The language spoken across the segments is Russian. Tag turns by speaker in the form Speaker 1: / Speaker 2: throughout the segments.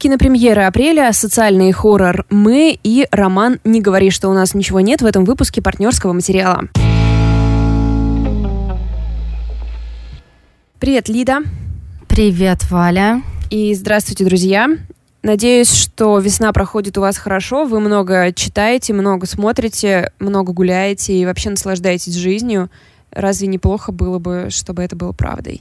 Speaker 1: Кинопремьера апреля, социальный хоррор «Мы» и роман «Не говори, что у нас ничего нет» в этом выпуске партнерского материала. Привет, Лида.
Speaker 2: Привет, Валя.
Speaker 1: И здравствуйте, друзья. Надеюсь, что весна проходит у вас хорошо, вы много читаете, много смотрите, много гуляете и вообще наслаждаетесь жизнью. Разве неплохо было бы, чтобы это было правдой?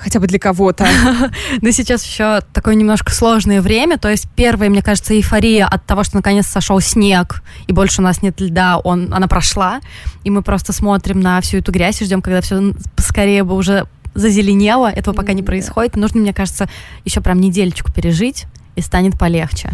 Speaker 1: Хотя бы для кого-то.
Speaker 2: Да сейчас еще такое немножко сложное время. То есть первая, мне кажется, эйфория от того, что наконец сошел снег, и больше у нас нет льда, он, она прошла. И мы просто смотрим на всю эту грязь и ждем, когда все скорее бы уже зазеленело. Этого пока не происходит. Нужно, мне кажется, еще прям недельечку пережить и станет полегче.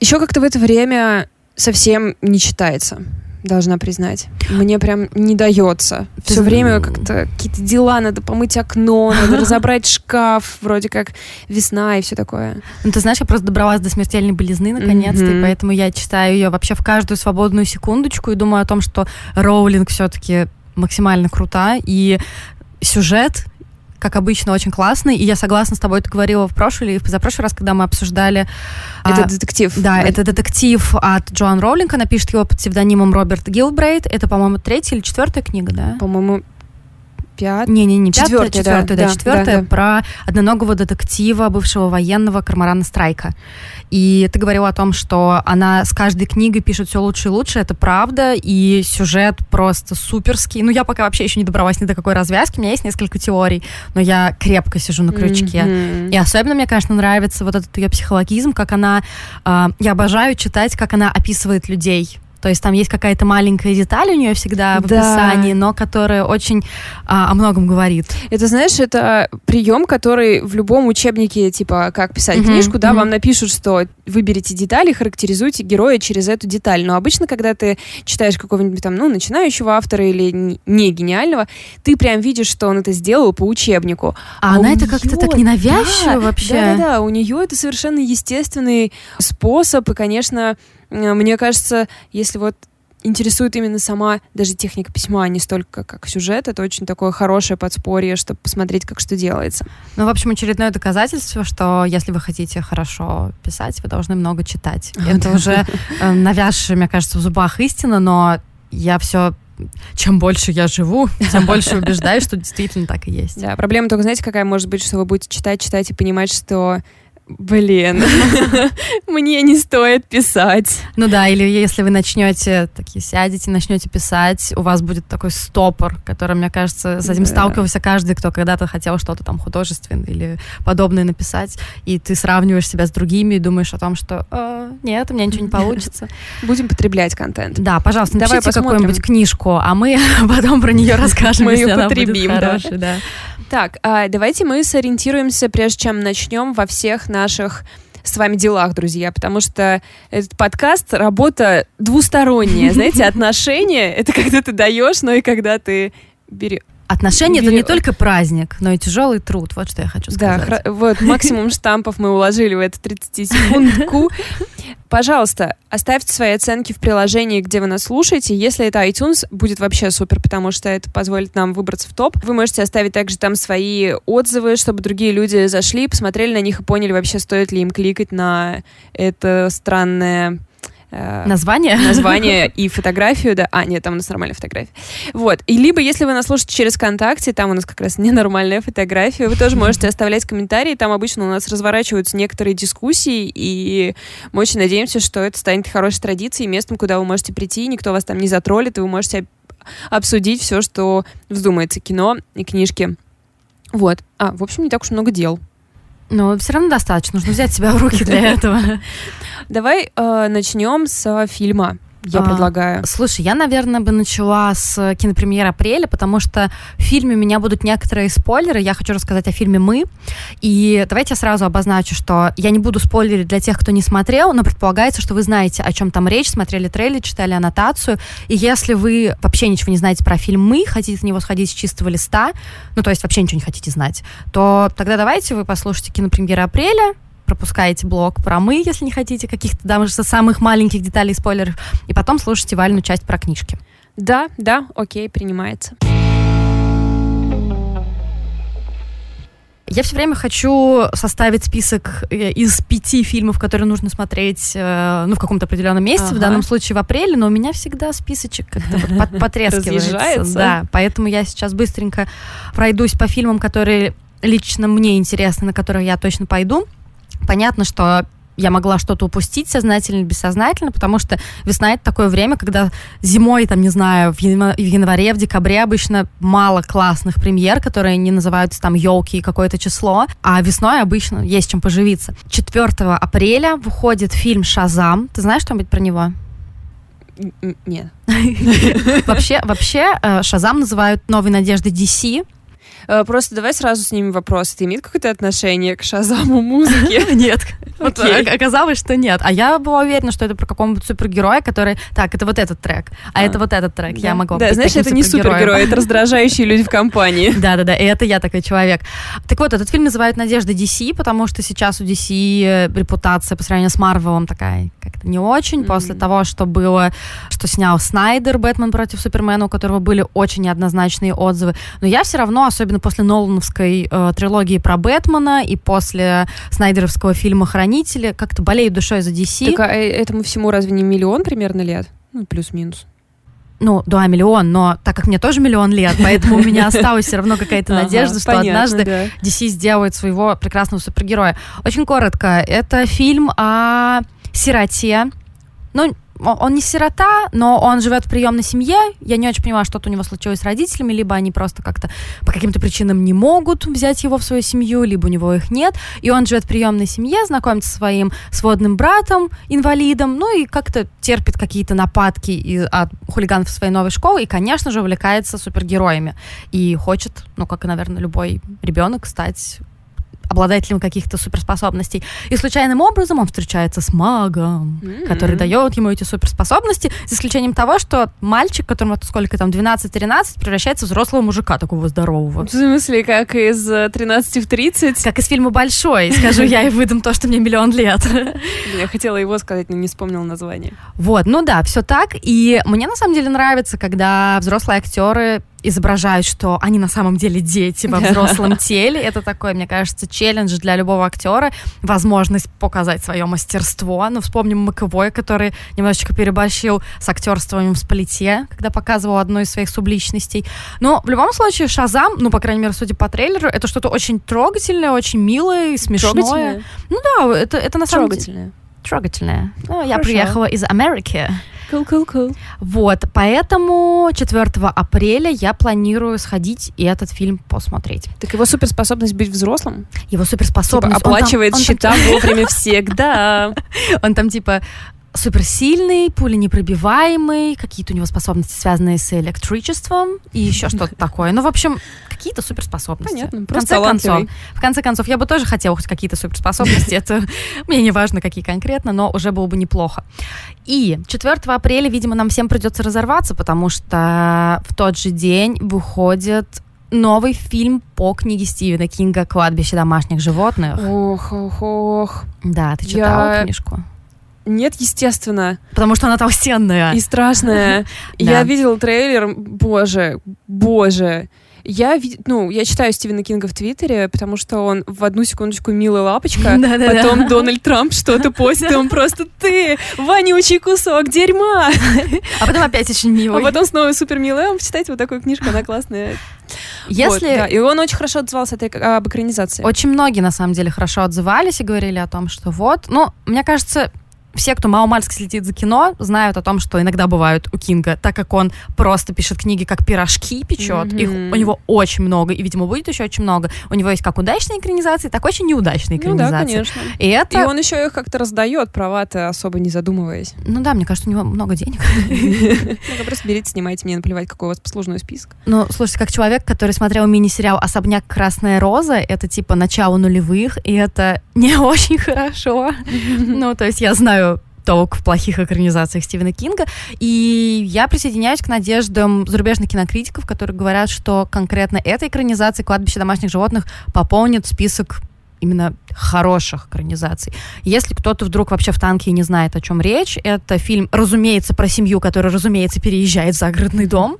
Speaker 1: Еще как-то в это время совсем не читается должна признать. Мне прям не дается. Ты Все время как-то какие-то дела, надо помыть окно, надо разобрать шкаф, вроде как весна и все такое.
Speaker 2: Ну, ты знаешь, я просто добралась до смертельной белизны наконец-то, mm-hmm. и поэтому я читаю ее вообще в каждую свободную секундочку и думаю о том, что Роулинг все-таки максимально крута, и сюжет как обычно, очень классный. И я согласна с тобой, ты говорила в прошлый или в позапрошлый раз, когда мы обсуждали...
Speaker 1: Это а, детектив.
Speaker 2: Да, это детектив от Джоан Роулинг. Она пишет его под псевдонимом Роберт Гилбрейт. Это, по-моему, третья или четвертая книга, да?
Speaker 1: По-моему,
Speaker 2: пятая. Не, не, не четвертая, четвертая, да, да, четвертая да, да. про одноногого детектива, бывшего военного Кармарана Страйка. И ты говорила о том, что она с каждой книгой пишет все лучше и лучше, это правда, и сюжет просто суперский. Ну, я пока вообще еще не добралась ни до какой развязки, у меня есть несколько теорий, но я крепко сижу на крючке. Mm-hmm. И особенно мне, конечно, нравится вот этот ее психологизм, как она... Э, я обожаю читать, как она описывает людей то есть там есть какая-то маленькая деталь у нее всегда в да. описании, но которая очень а, о многом говорит.
Speaker 1: Это, знаешь, это прием, который в любом учебнике, типа, как писать mm-hmm. книжку, да, mm-hmm. вам напишут, что выберите детали, характеризуйте героя через эту деталь. Но обычно, когда ты читаешь какого-нибудь там, ну, начинающего автора или не гениального, ты прям видишь, что он это сделал по учебнику.
Speaker 2: А, а она это как-то так ненавязчиво да, вообще.
Speaker 1: Да-да-да, у нее это совершенно естественный способ, и, конечно, мне кажется, если вот интересует именно сама даже техника письма, а не столько как сюжет. Это очень такое хорошее подспорье, чтобы посмотреть, как что делается.
Speaker 2: Ну, в общем, очередное доказательство, что если вы хотите хорошо писать, вы должны много читать. Это уже э, навязшая, мне кажется, в зубах истина, но я все чем больше я живу, тем больше убеждаюсь, что действительно так и есть.
Speaker 1: Да, проблема только, знаете, какая может быть, что вы будете читать, читать и понимать, что Блин, мне не стоит писать.
Speaker 2: Ну да, или если вы начнете, такие сядете, начнете писать, у вас будет такой стопор, который, мне кажется, с этим да. сталкивался каждый, кто когда-то хотел что-то там художественное или подобное написать, и ты сравниваешь себя с другими и думаешь о том, что э, нет, у меня ничего не получится.
Speaker 1: Будем потреблять контент.
Speaker 2: Да, пожалуйста, напишите какую-нибудь книжку, а мы потом про нее расскажем,
Speaker 1: мы ее потребим, да. Так, а, давайте мы сориентируемся, прежде чем начнем во всех наших с вами делах, друзья, потому что этот подкаст — работа двусторонняя, знаете, отношения — это когда ты даешь, но и когда ты берешь.
Speaker 2: Отношения это не только праздник, но и тяжелый труд. Вот что я хочу сказать.
Speaker 1: Да, вот максимум штампов мы уложили в эту 30-секундку. Пожалуйста, оставьте свои оценки в приложении, где вы нас слушаете. Если это iTunes, будет вообще супер, потому что это позволит нам выбраться в топ. Вы можете оставить также там свои отзывы, чтобы другие люди зашли, посмотрели на них и поняли вообще, стоит ли им кликать на это странное
Speaker 2: Э, название?
Speaker 1: Название и фотографию, да. А, нет, там у нас нормальная фотография. Вот. И либо, если вы нас слушаете через ВКонтакте, там у нас как раз ненормальная фотография, вы тоже можете оставлять комментарии. Там обычно у нас разворачиваются некоторые дискуссии, и мы очень надеемся, что это станет хорошей традицией, местом, куда вы можете прийти, никто вас там не затроллит, и вы можете обсудить все, что вздумается, кино и книжки. Вот. А, в общем, не так уж много дел.
Speaker 2: Но все равно достаточно. Нужно взять себя в руки для этого.
Speaker 1: Давай э, начнем с фильма я а, предлагаю.
Speaker 2: Слушай, я, наверное, бы начала с кинопремьеры апреля, потому что в фильме у меня будут некоторые спойлеры. Я хочу рассказать о фильме «Мы». И давайте я сразу обозначу, что я не буду спойлерить для тех, кто не смотрел, но предполагается, что вы знаете, о чем там речь, смотрели трейлер, читали аннотацию. И если вы вообще ничего не знаете про фильм «Мы», хотите на него сходить с чистого листа, ну, то есть вообще ничего не хотите знать, то тогда давайте вы послушайте кинопремьеры апреля, пропускаете блок про мы, если не хотите каких-то даже самых маленьких деталей спойлеров, и потом слушайте вальную часть про книжки.
Speaker 1: Да, да, окей, принимается.
Speaker 2: Я все время хочу составить список э, из пяти фильмов, которые нужно смотреть э, ну, в каком-то определенном месяце, ага. в данном случае в апреле, но у меня всегда списочек как-то вот потрескивается. Да, поэтому я сейчас быстренько пройдусь по фильмам, которые лично мне интересны, на которые я точно пойду. Понятно, что я могла что-то упустить сознательно или бессознательно, потому что весна — это такое время, когда зимой, там, не знаю, в январе, в декабре обычно мало классных премьер, которые не называются там елки и какое-то число, а весной обычно есть чем поживиться. 4 апреля выходит фильм «Шазам». Ты знаешь что-нибудь про него?
Speaker 1: Нет.
Speaker 2: Вообще, вообще, э, Шазам называют новой надеждой DC,
Speaker 1: просто давай сразу с ними вопрос. Это имеет какое-то отношение к шазаму музыки?
Speaker 2: Нет. Оказалось, что нет. А я была уверена, что это про какого-нибудь супергероя, который... Так, это вот этот трек, а это вот этот трек. Я могла
Speaker 1: Да, знаешь, это не супергерой, это раздражающие люди в компании.
Speaker 2: Да-да-да, и это я такой человек. Так вот, этот фильм называют «Надежда DC», потому что сейчас у DC э, репутация по сравнению с Марвелом такая как-то не очень. После того, что было, что снял Снайдер, «Бэтмен против Супермена», у которого были очень неоднозначные отзывы. Но я все равно, особенно после Нолановской э, трилогии про Бэтмена и после Снайдеровского фильма «Хранители», как-то болею душой за DC.
Speaker 1: Так а э, этому всему разве не миллион примерно лет? Ну, плюс-минус
Speaker 2: ну, да, миллион, но так как мне тоже миллион лет, поэтому у меня осталась все равно какая-то надежда, что однажды DC сделает своего прекрасного супергероя. Очень коротко, это фильм о сироте, ну, он не сирота, но он живет в приемной семье. Я не очень понимаю, что-то у него случилось с родителями, либо они просто как-то по каким-то причинам не могут взять его в свою семью, либо у него их нет. И он живет в приемной семье, знакомится со своим сводным братом, инвалидом, ну и как-то терпит какие-то нападки от хулиганов своей новой школы и, конечно же, увлекается супергероями. И хочет, ну, как и, наверное, любой ребенок, стать обладателем каких-то суперспособностей. И случайным образом он встречается с магом, mm-hmm. который дает ему эти суперспособности, за исключением того, что мальчик, которому сколько там, 12-13, превращается в взрослого мужика, такого здорового.
Speaker 1: В смысле, как из 13 э, в 30?
Speaker 2: Как из фильма «Большой», скажу я и выдам то, что мне миллион лет.
Speaker 1: Я хотела его сказать, но не вспомнила название.
Speaker 2: Вот, ну да, все так. И мне на самом деле нравится, когда взрослые актеры изображают, что они на самом деле дети во взрослом теле. Это такой, мне кажется, челлендж для любого актера, возможность показать свое мастерство. Ну, вспомним Маковой, который немножечко переборщил с актерством в сплите, когда показывал одну из своих субличностей. Но в любом случае Шазам, ну, по крайней мере, судя по трейлеру, это что-то очень трогательное, очень милое и смешное. Трогательное? Ну да, это, это на самом деле... Трогательное. Ну, я приехала из Америки.
Speaker 1: Cool, cool, cool.
Speaker 2: Вот, поэтому 4 апреля я планирую сходить и этот фильм посмотреть.
Speaker 1: Так его суперспособность быть взрослым?
Speaker 2: Его суперспособность...
Speaker 1: Типа, оплачивает он там, счета он там... вовремя всегда.
Speaker 2: Он там типа суперсильный, пуленепробиваемый, какие-то у него способности, связанные с электричеством и еще что-то такое. Ну, в общем, какие-то суперспособности.
Speaker 1: Понятно, в конце концов,
Speaker 2: в конце концов, я бы тоже хотела хоть какие-то суперспособности. Это мне не важно, какие конкретно, но уже было бы неплохо. И 4 апреля, видимо, нам всем придется разорваться, потому что в тот же день выходит новый фильм по книге Стивена Кинга «Кладбище домашних животных».
Speaker 1: Ох, ох, ох.
Speaker 2: Да, ты читала я... книжку?
Speaker 1: Нет, естественно.
Speaker 2: Потому что она толстенная.
Speaker 1: И страшная. Я видела трейлер, боже, боже. Я, ну, я читаю Стивена Кинга в Твиттере, потому что он в одну секундочку милая лапочка, потом Дональд Трамп что-то постит, и он просто ты, вонючий кусок дерьма.
Speaker 2: А потом опять очень милый.
Speaker 1: А потом снова супер милый. А почитайте вот такую книжку, она классная. Если... Вот, да. И он очень хорошо отзывался этой, об экранизации.
Speaker 2: Очень многие, на самом деле, хорошо отзывались и говорили о том, что вот... Ну, мне кажется, все, кто мало-мальски следит за кино, знают о том, что иногда бывают у Кинга, так как он просто пишет книги, как пирожки печет, mm-hmm. их у него очень много, и, видимо, будет еще очень много. У него есть как удачные экранизации, так и очень неудачные экранизации. Ну да,
Speaker 1: конечно. И, это... и он еще их как-то раздает, права-то особо не задумываясь.
Speaker 2: Ну да, мне кажется, у него много денег.
Speaker 1: Ну, просто берите, снимайте, мне наплевать, какой у вас послужной список.
Speaker 2: Ну, слушайте, как человек, который смотрел мини-сериал «Особняк Красная Роза», это типа начало нулевых, и это не очень хорошо. Ну, то есть я знаю толк в плохих экранизациях Стивена Кинга. И я присоединяюсь к надеждам зарубежных кинокритиков, которые говорят, что конкретно эта экранизация «Кладбище домашних животных» пополнит список именно хороших экранизаций. Если кто-то вдруг вообще в танке не знает, о чем речь, это фильм, разумеется, про семью, которая, разумеется, переезжает в загородный дом,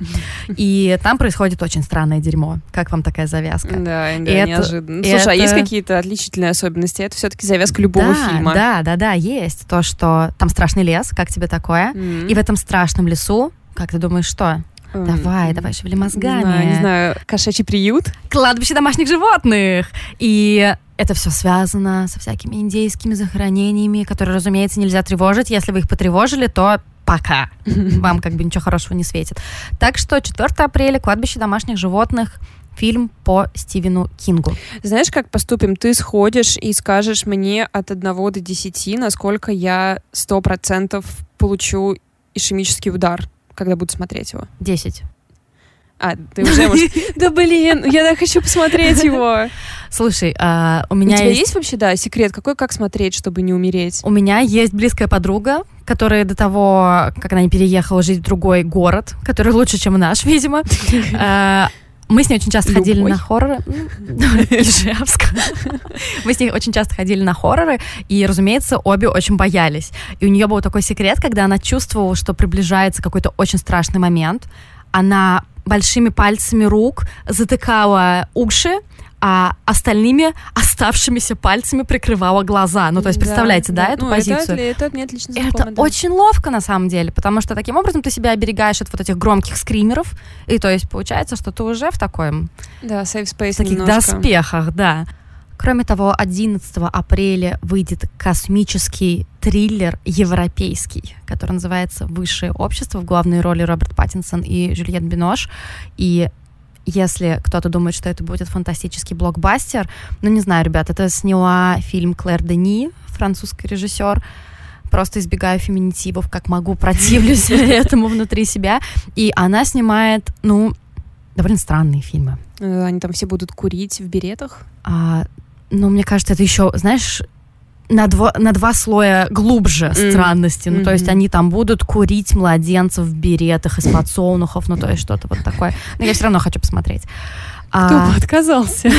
Speaker 2: и там происходит очень странное дерьмо. Как вам такая завязка?
Speaker 1: Да, да, неожиданно. Слушай, а есть какие-то отличительные особенности? Это все-таки завязка любого фильма.
Speaker 2: Да, да, да, есть. То, что там страшный лес, как тебе такое? И в этом страшном лесу, как ты думаешь, что? Давай, давай, шевели мозгами. Не
Speaker 1: знаю, не знаю, кошачий приют?
Speaker 2: Кладбище домашних животных. И это все связано со всякими индейскими захоронениями, которые, разумеется, нельзя тревожить. Если вы их потревожили, то пока. Вам как бы ничего хорошего не светит. Так что 4 апреля кладбище домашних животных фильм по Стивену Кингу.
Speaker 1: Знаешь, как поступим? Ты сходишь и скажешь мне от 1 до 10, насколько я 100% получу ишемический удар когда буду смотреть его?
Speaker 2: Десять.
Speaker 1: А, ты уже можешь... Да блин, я так хочу посмотреть его.
Speaker 2: Слушай, а, у меня
Speaker 1: У тебя есть... есть вообще, да, секрет? Какой, как смотреть, чтобы не умереть?
Speaker 2: У меня есть близкая подруга, которая до того, как она не переехала жить в другой город, который лучше, чем наш, видимо, а, мы с ней очень часто Любой. ходили на хорроры. Ижевск. Мы с ней очень часто ходили на хорроры, и, разумеется, обе очень боялись. И у нее был такой секрет, когда она чувствовала, что приближается какой-то очень страшный момент, она большими пальцами рук затыкала уши, а остальными оставшимися пальцами прикрывала глаза. Ну, то есть, представляете, да, да, эту ну, позицию?
Speaker 1: Это, это мне отлично
Speaker 2: знакомо, Это
Speaker 1: да.
Speaker 2: очень ловко, на самом деле, потому что таким образом ты себя оберегаешь от вот этих громких скримеров, и то есть получается, что ты уже в таком...
Speaker 1: Да, safe space
Speaker 2: таких
Speaker 1: немножко.
Speaker 2: доспехах, да. Кроме того, 11 апреля выйдет космический триллер европейский, который называется «Высшее общество». В главной роли Роберт Паттинсон и Жюльет Бинош. И если кто-то думает, что это будет фантастический блокбастер, ну, не знаю, ребят, это сняла фильм Клэр Дени, французский режиссер, просто избегаю феминитивов, как могу, противлюсь этому внутри себя. И она снимает, ну, довольно странные фильмы.
Speaker 1: Э, они там все будут курить в беретах?
Speaker 2: А, ну, мне кажется, это еще, знаешь, на два, на два слоя глубже mm. странности. Ну, mm-hmm. то есть они там будут курить младенцев в беретах из подсолнухов, ну, то есть что-то вот такое. Но я все равно хочу посмотреть.
Speaker 1: Кто а... бы отказался?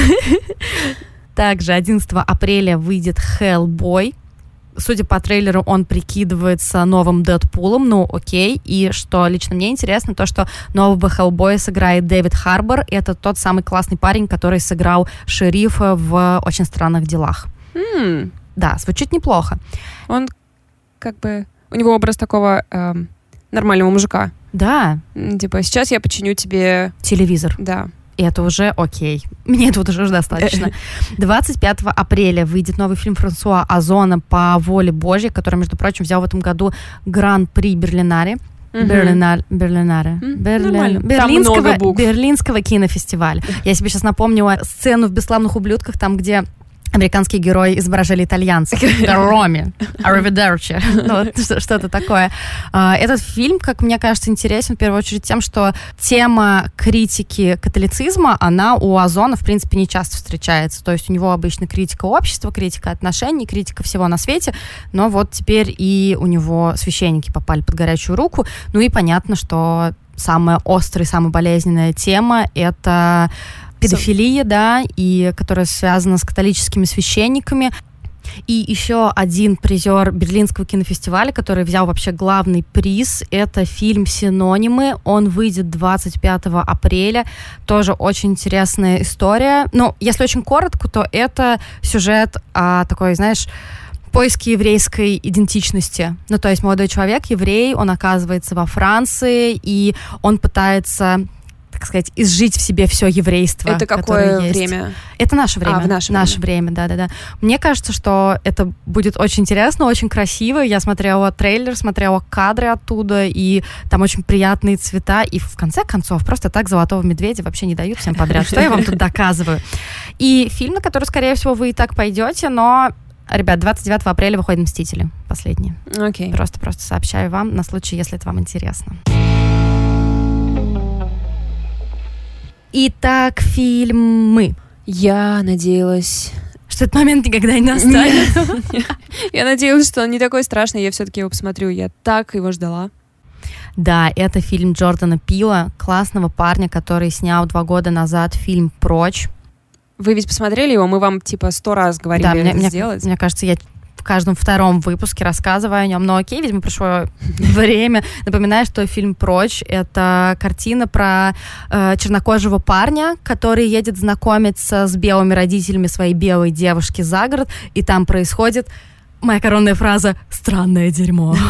Speaker 2: Также 11 апреля выйдет Hellboy. Судя по трейлеру, он прикидывается новым Дэдпулом, ну окей. И что лично мне интересно, то, что нового Хеллбоя сыграет Дэвид Харбор. Это тот самый классный парень, который сыграл шерифа в «Очень странных делах».
Speaker 1: Mm.
Speaker 2: Да, звучит неплохо.
Speaker 1: Он как бы... У него образ такого эм, нормального мужика.
Speaker 2: Да.
Speaker 1: Типа, сейчас я починю тебе...
Speaker 2: Телевизор.
Speaker 1: Да.
Speaker 2: И это уже окей. Мне этого уже достаточно. 25 апреля выйдет новый фильм Франсуа Озона «По воле Божьей», который, между прочим, взял в этом году Гран-при Берлинаре. Берлинаре. Берлинаре. Берлинского, Берлинского кинофестиваля. Я себе сейчас напомнила сцену в «Бесславных ублюдках», там, где американские герои изображали итальянцев. Роми, Arrivederci, ну, что-то такое. А, этот фильм, как мне кажется, интересен в первую очередь тем, что тема критики католицизма, она у Озона, в принципе, не часто встречается. То есть у него обычно критика общества, критика отношений, критика всего на свете, но вот теперь и у него священники попали под горячую руку. Ну и понятно, что самая острая, самая болезненная тема — это педофилия, да, и которая связана с католическими священниками. И еще один призер Берлинского кинофестиваля, который взял вообще главный приз, это фильм «Синонимы». Он выйдет 25 апреля. Тоже очень интересная история. Ну, если очень коротко, то это сюжет а, такой, знаешь, поиски еврейской идентичности. Ну, то есть молодой человек, еврей, он оказывается во Франции, и он пытается так сказать, изжить в себе все еврейство.
Speaker 1: Это какое время?
Speaker 2: Это наше время. А,
Speaker 1: в наше,
Speaker 2: наше время. да, да, да. Мне кажется, что это будет очень интересно, очень красиво. Я смотрела трейлер, смотрела кадры оттуда, и там очень приятные цвета. И в конце концов, просто так золотого медведя вообще не дают всем подряд. Что я вам тут доказываю? И фильм, на который, скорее всего, вы и так пойдете, но Ребят, 29 апреля выходят «Мстители» последние.
Speaker 1: Окей. Okay.
Speaker 2: Просто-просто сообщаю вам на случай, если это вам интересно. Итак, фильмы.
Speaker 1: Я надеялась
Speaker 2: что этот момент никогда не настанет.
Speaker 1: Я надеялась, что он не такой страшный, я все-таки его посмотрю. Я так его ждала.
Speaker 2: Да, это фильм Джордана Пила, классного парня, который снял два года назад фильм «Прочь».
Speaker 1: Вы ведь посмотрели его, мы вам типа сто раз говорили
Speaker 2: да, мне,
Speaker 1: это
Speaker 2: мне,
Speaker 1: сделать.
Speaker 2: Мне кажется, я в каждом втором выпуске рассказываю о нем. Но окей, видимо, пришло время. Напоминаю, что фильм «Прочь» — это картина про э, чернокожего парня, который едет знакомиться с белыми родителями своей белой девушки за город, и там происходит моя коронная фраза «странное дерьмо».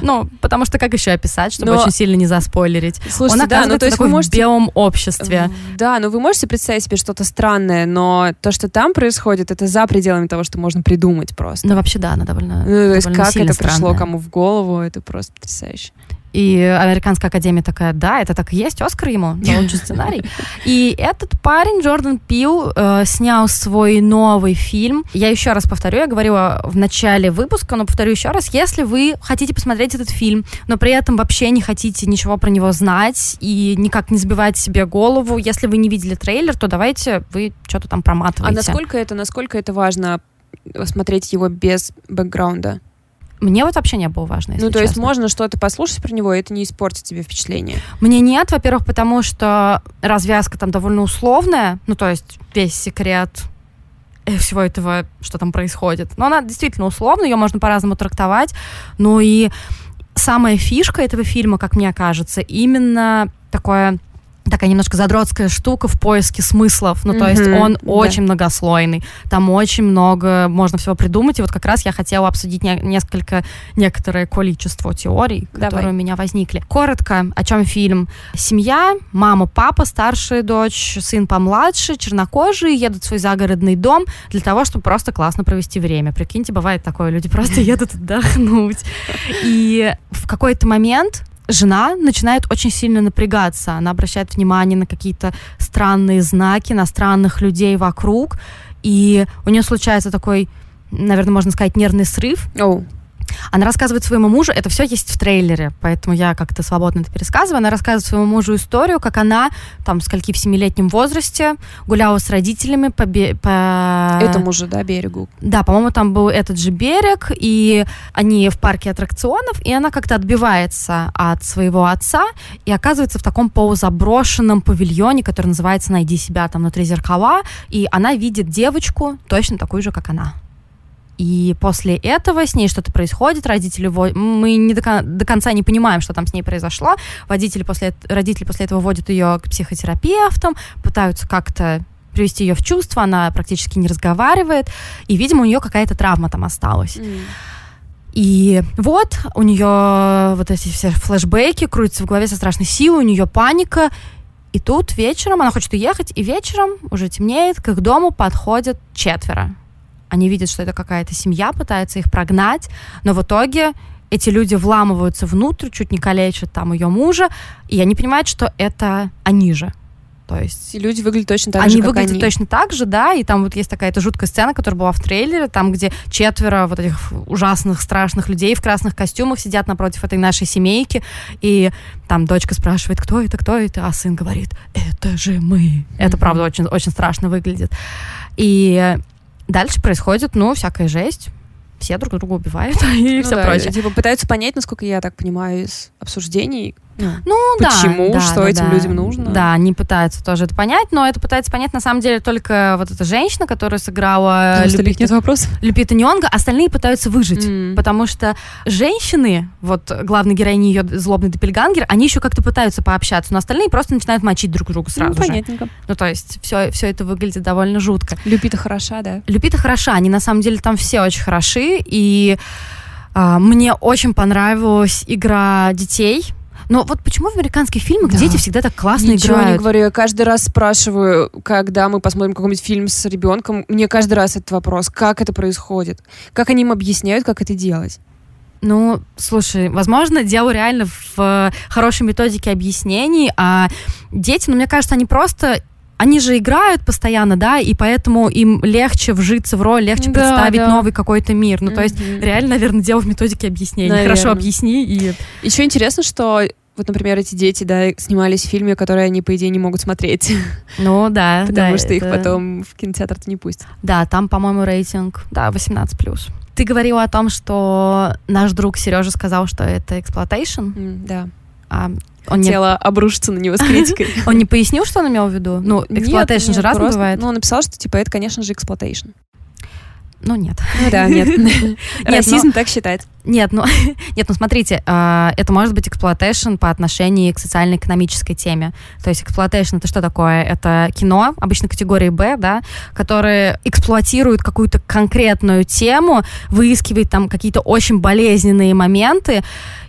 Speaker 2: Ну, потому что как еще описать, чтобы очень сильно не заспойлерить?
Speaker 1: Слушайте, да, ну то есть вы можете...
Speaker 2: в белом обществе.
Speaker 1: Да, ну вы можете представить себе что-то странное, но то, что там происходит, это за пределами того, что можно придумать просто.
Speaker 2: Ну вообще да, она довольно Ну
Speaker 1: то есть как это пришло кому в голову, это просто потрясающе.
Speaker 2: И Американская академия такая, да, это так и есть, Оскар ему за лучший сценарий. И этот парень, Джордан Пил, э, снял свой новый фильм. Я еще раз повторю, я говорила в начале выпуска, но повторю еще раз, если вы хотите посмотреть этот фильм, но при этом вообще не хотите ничего про него знать и никак не забивать себе голову, если вы не видели трейлер, то давайте вы что-то там проматываете.
Speaker 1: А насколько это, насколько это важно смотреть его без бэкграунда?
Speaker 2: Мне вот вообще не было важно,
Speaker 1: Ну, то
Speaker 2: честно.
Speaker 1: есть можно что-то послушать про него, и это не испортит тебе впечатление?
Speaker 2: Мне нет, во-первых, потому что развязка там довольно условная, ну, то есть весь секрет э, всего этого, что там происходит. Но она действительно условна, ее можно по-разному трактовать. Ну и самая фишка этого фильма, как мне кажется, именно такое такая немножко задротская штука в поиске смыслов. Ну, то есть он да. очень многослойный. Там очень много можно всего придумать. И вот как раз я хотела обсудить не- несколько, некоторое количество теорий, Давай. которые у меня возникли. Коротко, о чем фильм. Семья, мама, папа, старшая дочь, сын помладше, чернокожие, едут в свой загородный дом для того, чтобы просто классно провести время. Прикиньте, бывает такое, люди просто едут отдохнуть. И в какой-то момент жена начинает очень сильно напрягаться. Она обращает внимание на какие-то странные знаки, на странных людей вокруг. И у нее случается такой, наверное, можно сказать, нервный срыв.
Speaker 1: Oh.
Speaker 2: Она рассказывает своему мужу, это все есть в трейлере, поэтому я как-то свободно это пересказываю. Она рассказывает своему мужу историю, как она там в скольки в семилетнем возрасте гуляла с родителями по, по...
Speaker 1: Этому же, да, берегу.
Speaker 2: Да, по-моему, там был этот же берег, и они в парке аттракционов, и она как-то отбивается от своего отца и оказывается в таком полузаброшенном павильоне, который называется «Найди себя», там внутри зеркала, и она видит девочку точно такую же, как она. И после этого с ней что-то происходит, родители, мы не до, до конца не понимаем, что там с ней произошло. Водители после, родители после этого водят ее к психотерапевтам, пытаются как-то привести ее в чувство, она практически не разговаривает, и, видимо, у нее какая-то травма там осталась. Mm. И вот у нее вот эти все флешбеки крутятся в голове со страшной силой, у нее паника, и тут вечером она хочет уехать, и вечером уже темнеет, к их дому подходят четверо они видят, что это какая-то семья, пытаются их прогнать, но в итоге эти люди вламываются внутрь, чуть не калечат там ее мужа, и они понимают, что это они же. То есть
Speaker 1: и люди выглядят точно так
Speaker 2: они
Speaker 1: же, как
Speaker 2: выглядят
Speaker 1: они.
Speaker 2: точно так же, да, и там вот есть такая-то жуткая сцена, которая была в трейлере, там, где четверо вот этих ужасных, страшных людей в красных костюмах сидят напротив этой нашей семейки, и там дочка спрашивает, кто это, кто это, а сын говорит, это же мы. Mm-hmm. Это, правда, очень, очень страшно выглядит. И Дальше происходит, ну, всякая жесть. Все друг друга убивают и ну, все да, прочее.
Speaker 1: Типа пытаются понять, насколько я так понимаю, из обсуждений,
Speaker 2: ну, ну
Speaker 1: почему,
Speaker 2: да,
Speaker 1: что
Speaker 2: да,
Speaker 1: этим
Speaker 2: да.
Speaker 1: людям нужно.
Speaker 2: Да, они пытаются тоже это понять, но это пытается понять на самом деле только вот эта женщина, которая сыграла
Speaker 1: ну, Люпита, нет вопросов.
Speaker 2: Люпита Нионга, остальные пытаются выжить, mm. потому что женщины, вот главной героини ее злобный допельгангер, они еще как-то пытаются пообщаться, но остальные просто начинают мочить друг друга сразу
Speaker 1: ну, понятненько.
Speaker 2: же. Ну, то есть все, все это выглядит довольно жутко.
Speaker 1: Люпита хороша, да?
Speaker 2: Люпита хороша, они на самом деле там все очень хороши, и а, мне очень понравилась игра детей, но вот почему в американских фильмах да. дети всегда так классно
Speaker 1: Ничего
Speaker 2: играют?
Speaker 1: не говорю. Я каждый раз спрашиваю, когда мы посмотрим какой-нибудь фильм с ребенком, мне каждый раз этот вопрос, как это происходит? Как они им объясняют, как это делать?
Speaker 2: Ну, слушай, возможно, дело реально в хорошей методике объяснений, а дети, ну, мне кажется, они просто они же играют постоянно, да, и поэтому им легче вжиться в роль, легче да, представить да. новый какой-то мир. Ну, mm-hmm. то есть, реально, наверное, дело в методике объяснения. Наверное. Хорошо объясни и...
Speaker 1: Еще интересно, что вот, например, эти дети, да, снимались в фильме, которые они, по идее, не могут смотреть.
Speaker 2: Ну, да.
Speaker 1: Потому
Speaker 2: да,
Speaker 1: что их потом в кинотеатр-то не пустят.
Speaker 2: Да, там, по-моему, рейтинг, да, 18+. Ты говорила о том, что наш друг Сережа сказал, что это exploitation.
Speaker 1: Mm, да.
Speaker 2: А
Speaker 1: он хотела не... обрушиться на него с критикой.
Speaker 2: Он не пояснил, что он имел в виду? Ну, exploitation же разный бывает.
Speaker 1: Ну, он написал, что, типа, это, конечно же, exploitation.
Speaker 2: Ну, нет.
Speaker 1: Ну, да, нет. Расизм так считает.
Speaker 2: Нет, ну, нет, ну смотрите, э, это может быть exploitation по отношению к социально-экономической теме. То есть exploitation это что такое? Это кино, обычно категории Б, да, которые эксплуатируют какую-то конкретную тему, выискивает там какие-то очень болезненные моменты,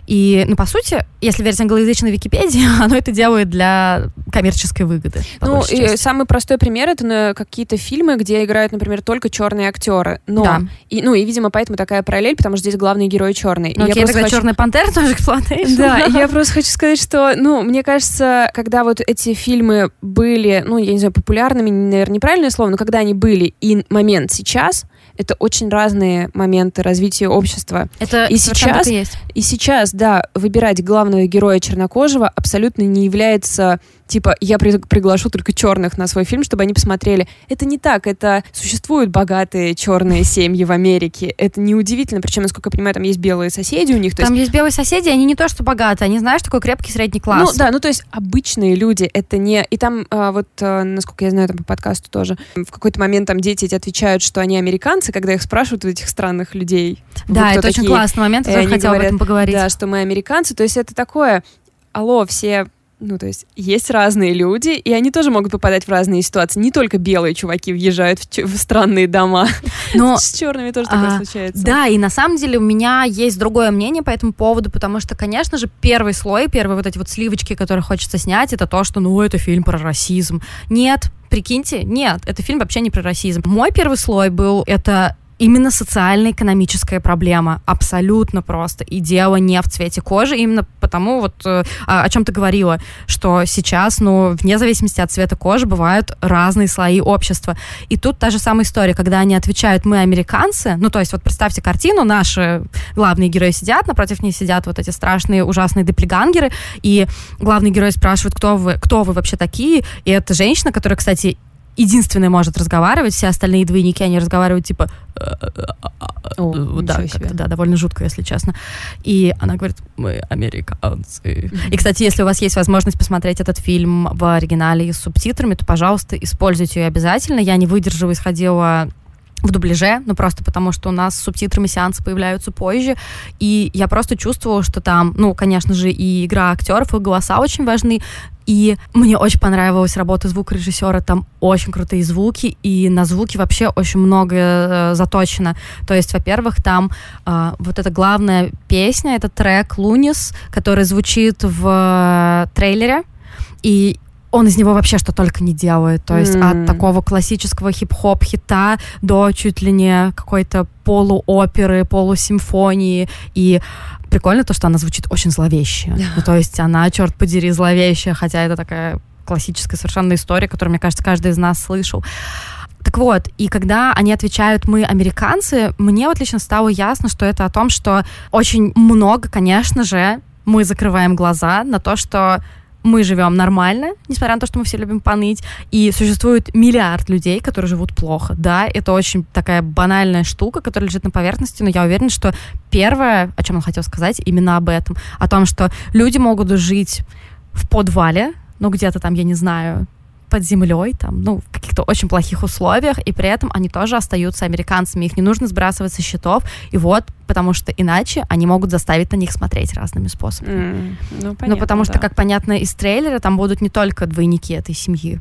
Speaker 2: и, ну, по сути, если верить англоязычной Википедии, оно это делает для коммерческой выгоды.
Speaker 1: Ну, и самый простой пример это на какие-то фильмы, где играют, например, только черные актеры. Но, да. и, ну, и, видимо, поэтому такая параллель, потому что здесь главный герой черный.
Speaker 2: Ну, я тогда хочу... черный пантер тоже exploitation.
Speaker 1: Да, я просто хочу сказать, что, ну, мне кажется, когда вот эти фильмы были, ну, я не знаю, популярными, наверное, неправильное слово, но когда они были и момент сейчас, это очень разные моменты развития общества.
Speaker 2: Это
Speaker 1: и сейчас, и, есть. и сейчас, да, выбирать главного героя чернокожего абсолютно не является типа, я при приглашу только черных на свой фильм, чтобы они посмотрели. Это не так, это существуют богатые черные семьи в Америке. Это неудивительно, причем, насколько я понимаю, там есть белые соседи у них.
Speaker 2: Там есть... есть белые соседи, они не то что богатые, они, знаешь, такой крепкий средний класс.
Speaker 1: Ну да, ну то есть обычные люди, это не... И там а, вот, а, насколько я знаю, там по подкасту тоже, в какой-то момент там дети эти отвечают, что они американцы, когда их спрашивают у этих странных людей.
Speaker 2: Да, это такие, очень классный момент, я хотела говорят, об этом поговорить.
Speaker 1: Да, что мы американцы, то есть это такое алло, все ну, то есть есть разные люди, и они тоже могут попадать в разные ситуации. Не только белые чуваки въезжают в, в странные дома. Но с черными тоже такое а, случается.
Speaker 2: Да, и на самом деле у меня есть другое мнение по этому поводу, потому что, конечно же, первый слой, первые вот эти вот сливочки, которые хочется снять, это то, что, ну, это фильм про расизм. Нет, прикиньте, нет, это фильм вообще не про расизм. Мой первый слой был, это именно социально-экономическая проблема. Абсолютно просто. И дело не в цвете кожи, именно потому, вот э, о чем ты говорила, что сейчас, ну, вне зависимости от цвета кожи, бывают разные слои общества. И тут та же самая история, когда они отвечают «мы американцы», ну, то есть вот представьте картину, наши главные герои сидят, напротив них сидят вот эти страшные, ужасные деплегангеры, и главный герой спрашивает, кто вы, кто вы вообще такие, и это женщина, которая, кстати, единственная может разговаривать, все остальные двойники, они разговаривают типа... О, да, да, довольно жутко, если честно. И она говорит, мы американцы. И, кстати, если у вас есть возможность посмотреть этот фильм в оригинале с субтитрами, то, пожалуйста, используйте ее обязательно. Я не выдержала, исходила в дубляже, ну просто потому что у нас субтитрами сеансы появляются позже, и я просто чувствовала, что там, ну, конечно же, и игра актеров, и голоса очень важны, и мне очень понравилась работа звукорежиссера, там очень крутые звуки, и на звуки вообще очень много э, заточено. То есть, во-первых, там э, вот эта главная песня, это трек «Лунис», который звучит в э, трейлере, и он из него вообще что только не делает. То есть mm. от такого классического хип-хоп хита до чуть ли не какой-то полуоперы, полусимфонии. И прикольно то, что она звучит очень зловеще. ну, то есть она, черт подери, зловещая, хотя это такая классическая совершенно история, которую, мне кажется, каждый из нас слышал. Так вот, и когда они отвечают «мы американцы», мне вот лично стало ясно, что это о том, что очень много, конечно же, мы закрываем глаза на то, что мы живем нормально, несмотря на то, что мы все любим поныть, и существует миллиард людей, которые живут плохо. Да, это очень такая банальная штука, которая лежит на поверхности, но я уверена, что первое, о чем он хотел сказать, именно об этом. О том, что люди могут жить в подвале, ну, где-то там, я не знаю, под землей, там, ну, в каких-то очень плохих условиях, и при этом они тоже остаются американцами. Их не нужно сбрасывать со счетов, и вот, потому что иначе они могут заставить на них смотреть разными способами. Mm, ну, понятно, ну, потому что, как понятно из трейлера, там будут не только двойники этой семьи,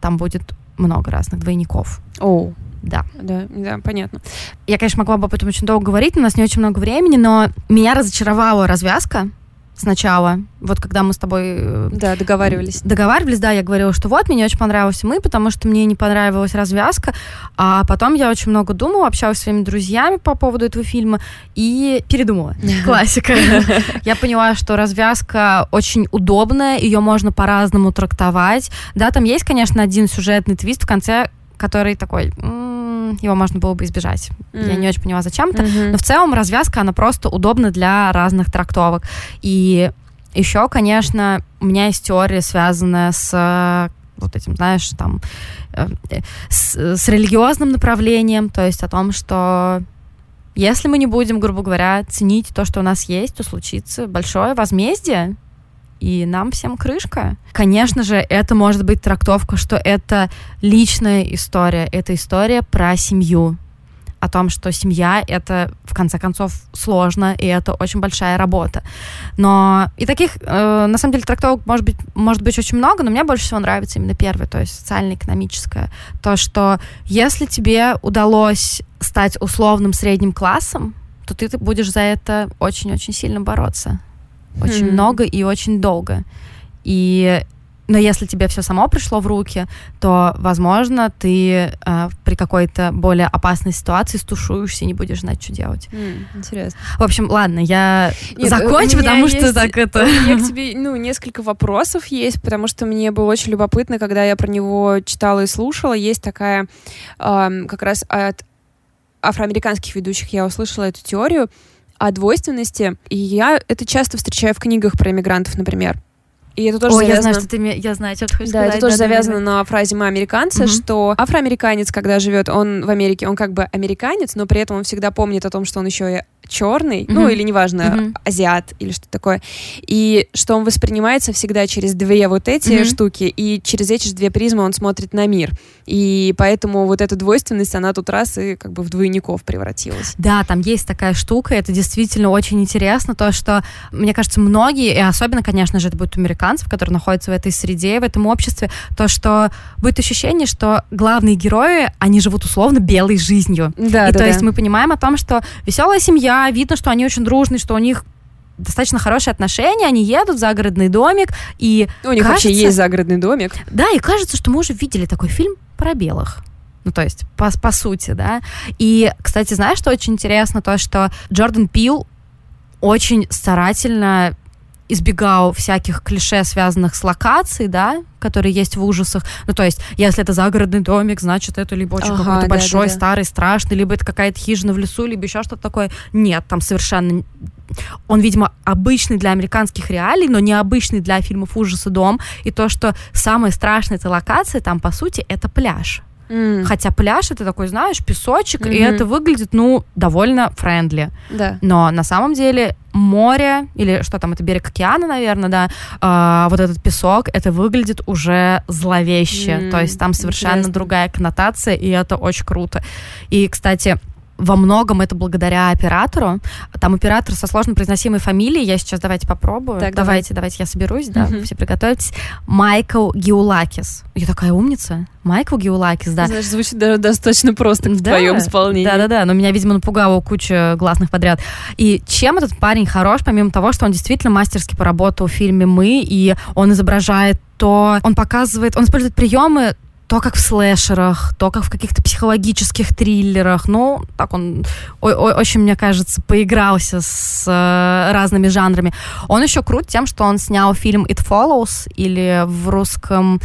Speaker 2: там будет много разных двойников.
Speaker 1: О, oh.
Speaker 2: Да.
Speaker 1: Да, да, понятно.
Speaker 2: Я, конечно, могла бы об этом очень долго говорить, но у нас не очень много времени, но меня разочаровала развязка, сначала, вот когда мы с тобой...
Speaker 1: Э, да, договаривались.
Speaker 2: Договаривались, да, я говорила, что вот, мне очень понравился мы, потому что мне не понравилась развязка, а потом я очень много думала, общалась с своими друзьями по поводу этого фильма и передумала. Классика. Я поняла, что развязка очень удобная, ее можно по-разному трактовать. Да, там есть, конечно, один сюжетный твист в конце, который такой его можно было бы избежать. Mm. Я не очень поняла, зачем это. Mm-hmm. Но в целом развязка, она просто удобна для разных трактовок. И еще, конечно, у меня есть теория, связанная с вот этим, знаешь, там, э, с, с религиозным направлением, то есть о том, что если мы не будем, грубо говоря, ценить то, что у нас есть, то случится большое возмездие, и нам всем крышка. Конечно же, это может быть трактовка, что это личная история, это история про семью, о том, что семья — это, в конце концов, сложно, и это очень большая работа. Но и таких, э, на самом деле, трактовок может быть, может быть очень много, но мне больше всего нравится именно первое, то есть социально-экономическое. То, что если тебе удалось стать условным средним классом, то ты будешь за это очень-очень сильно бороться. Очень mm-hmm. много и очень долго. И но если тебе все само пришло в руки, то, возможно, ты э, при какой-то более опасной ситуации стушуешься и не будешь знать, что делать.
Speaker 1: Mm, интересно.
Speaker 2: В общем, ладно, я Нет, закончу, потому есть, что так это... У
Speaker 1: меня к тебе, ну, несколько вопросов есть, потому что мне было очень любопытно, когда я про него читала и слушала. Есть такая э, как раз от афроамериканских ведущих я услышала эту теорию о двойственности, и я это часто встречаю в книгах про иммигрантов, например. И это тоже
Speaker 2: Ой,
Speaker 1: завязано...
Speaker 2: я знаю, что ты... Я знаю, что ты хочешь
Speaker 1: да,
Speaker 2: сказать.
Speaker 1: это тоже да, завязано да, да. на фразе «мы американцы», угу. что афроамериканец, когда живет, он в Америке, он как бы американец, но при этом он всегда помнит о том, что он еще и черный, mm-hmm. ну или неважно, mm-hmm. азиат или что такое, и что он воспринимается всегда через две вот эти mm-hmm. штуки, и через эти же две призмы он смотрит на мир. И поэтому вот эта двойственность, она тут раз и как бы в двойников превратилась.
Speaker 2: Да, там есть такая штука, это действительно очень интересно, то, что, мне кажется, многие, и особенно, конечно же, это будет американцев, которые находятся в этой среде, в этом обществе, то, что будет ощущение, что главные герои, они живут условно белой жизнью. Да, и да, то да. есть мы понимаем о том, что веселая семья, видно, что они очень дружные, что у них достаточно хорошие отношения, они едут в загородный домик, и
Speaker 1: У них кажется, вообще есть загородный домик.
Speaker 2: Да, и кажется, что мы уже видели такой фильм про белых. Ну, то есть, по, по сути, да. И, кстати, знаешь, что очень интересно? То, что Джордан Пил очень старательно избегал всяких клише, связанных с локацией, да, которые есть в ужасах. Ну, то есть, если это загородный домик, значит, это либо очень ага, какой-то да, большой, да, да. старый, страшный, либо это какая-то хижина в лесу, либо еще что-то такое. Нет, там совершенно... Он, видимо, обычный для американских реалий, но необычный для фильмов ужаса дом. И то, что самая страшная эта локация, там, по сути, это пляж. Mm. Хотя пляж это такой, знаешь, песочек, mm-hmm. и это выглядит, ну, довольно френдли.
Speaker 1: Да.
Speaker 2: Но на самом деле море, или что там, это берег океана, наверное, да, э, вот этот песок, это выглядит уже зловеще. Mm, То есть там совершенно интересно. другая коннотация, и это очень круто. И, кстати, во многом это благодаря оператору. Там оператор со сложно произносимой фамилией. Я сейчас давайте попробую. Так, давайте, давайте, я соберусь, да, угу. все приготовьтесь. Майкл Геулакис. Я такая умница. Майкл Геулакис, да.
Speaker 1: Знаешь, звучит даже достаточно просто в да, твоем исполнении.
Speaker 2: Да-да-да, но меня, видимо, напугало куча гласных подряд. И чем этот парень хорош, помимо того, что он действительно мастерски поработал в фильме «Мы», и он изображает то, он показывает, он использует приемы то, как в слэшерах, то, как в каких-то психологических триллерах. Ну, так он очень, мне кажется, поигрался с э, разными жанрами. Он еще крут тем, что он снял фильм It Follows, или в русском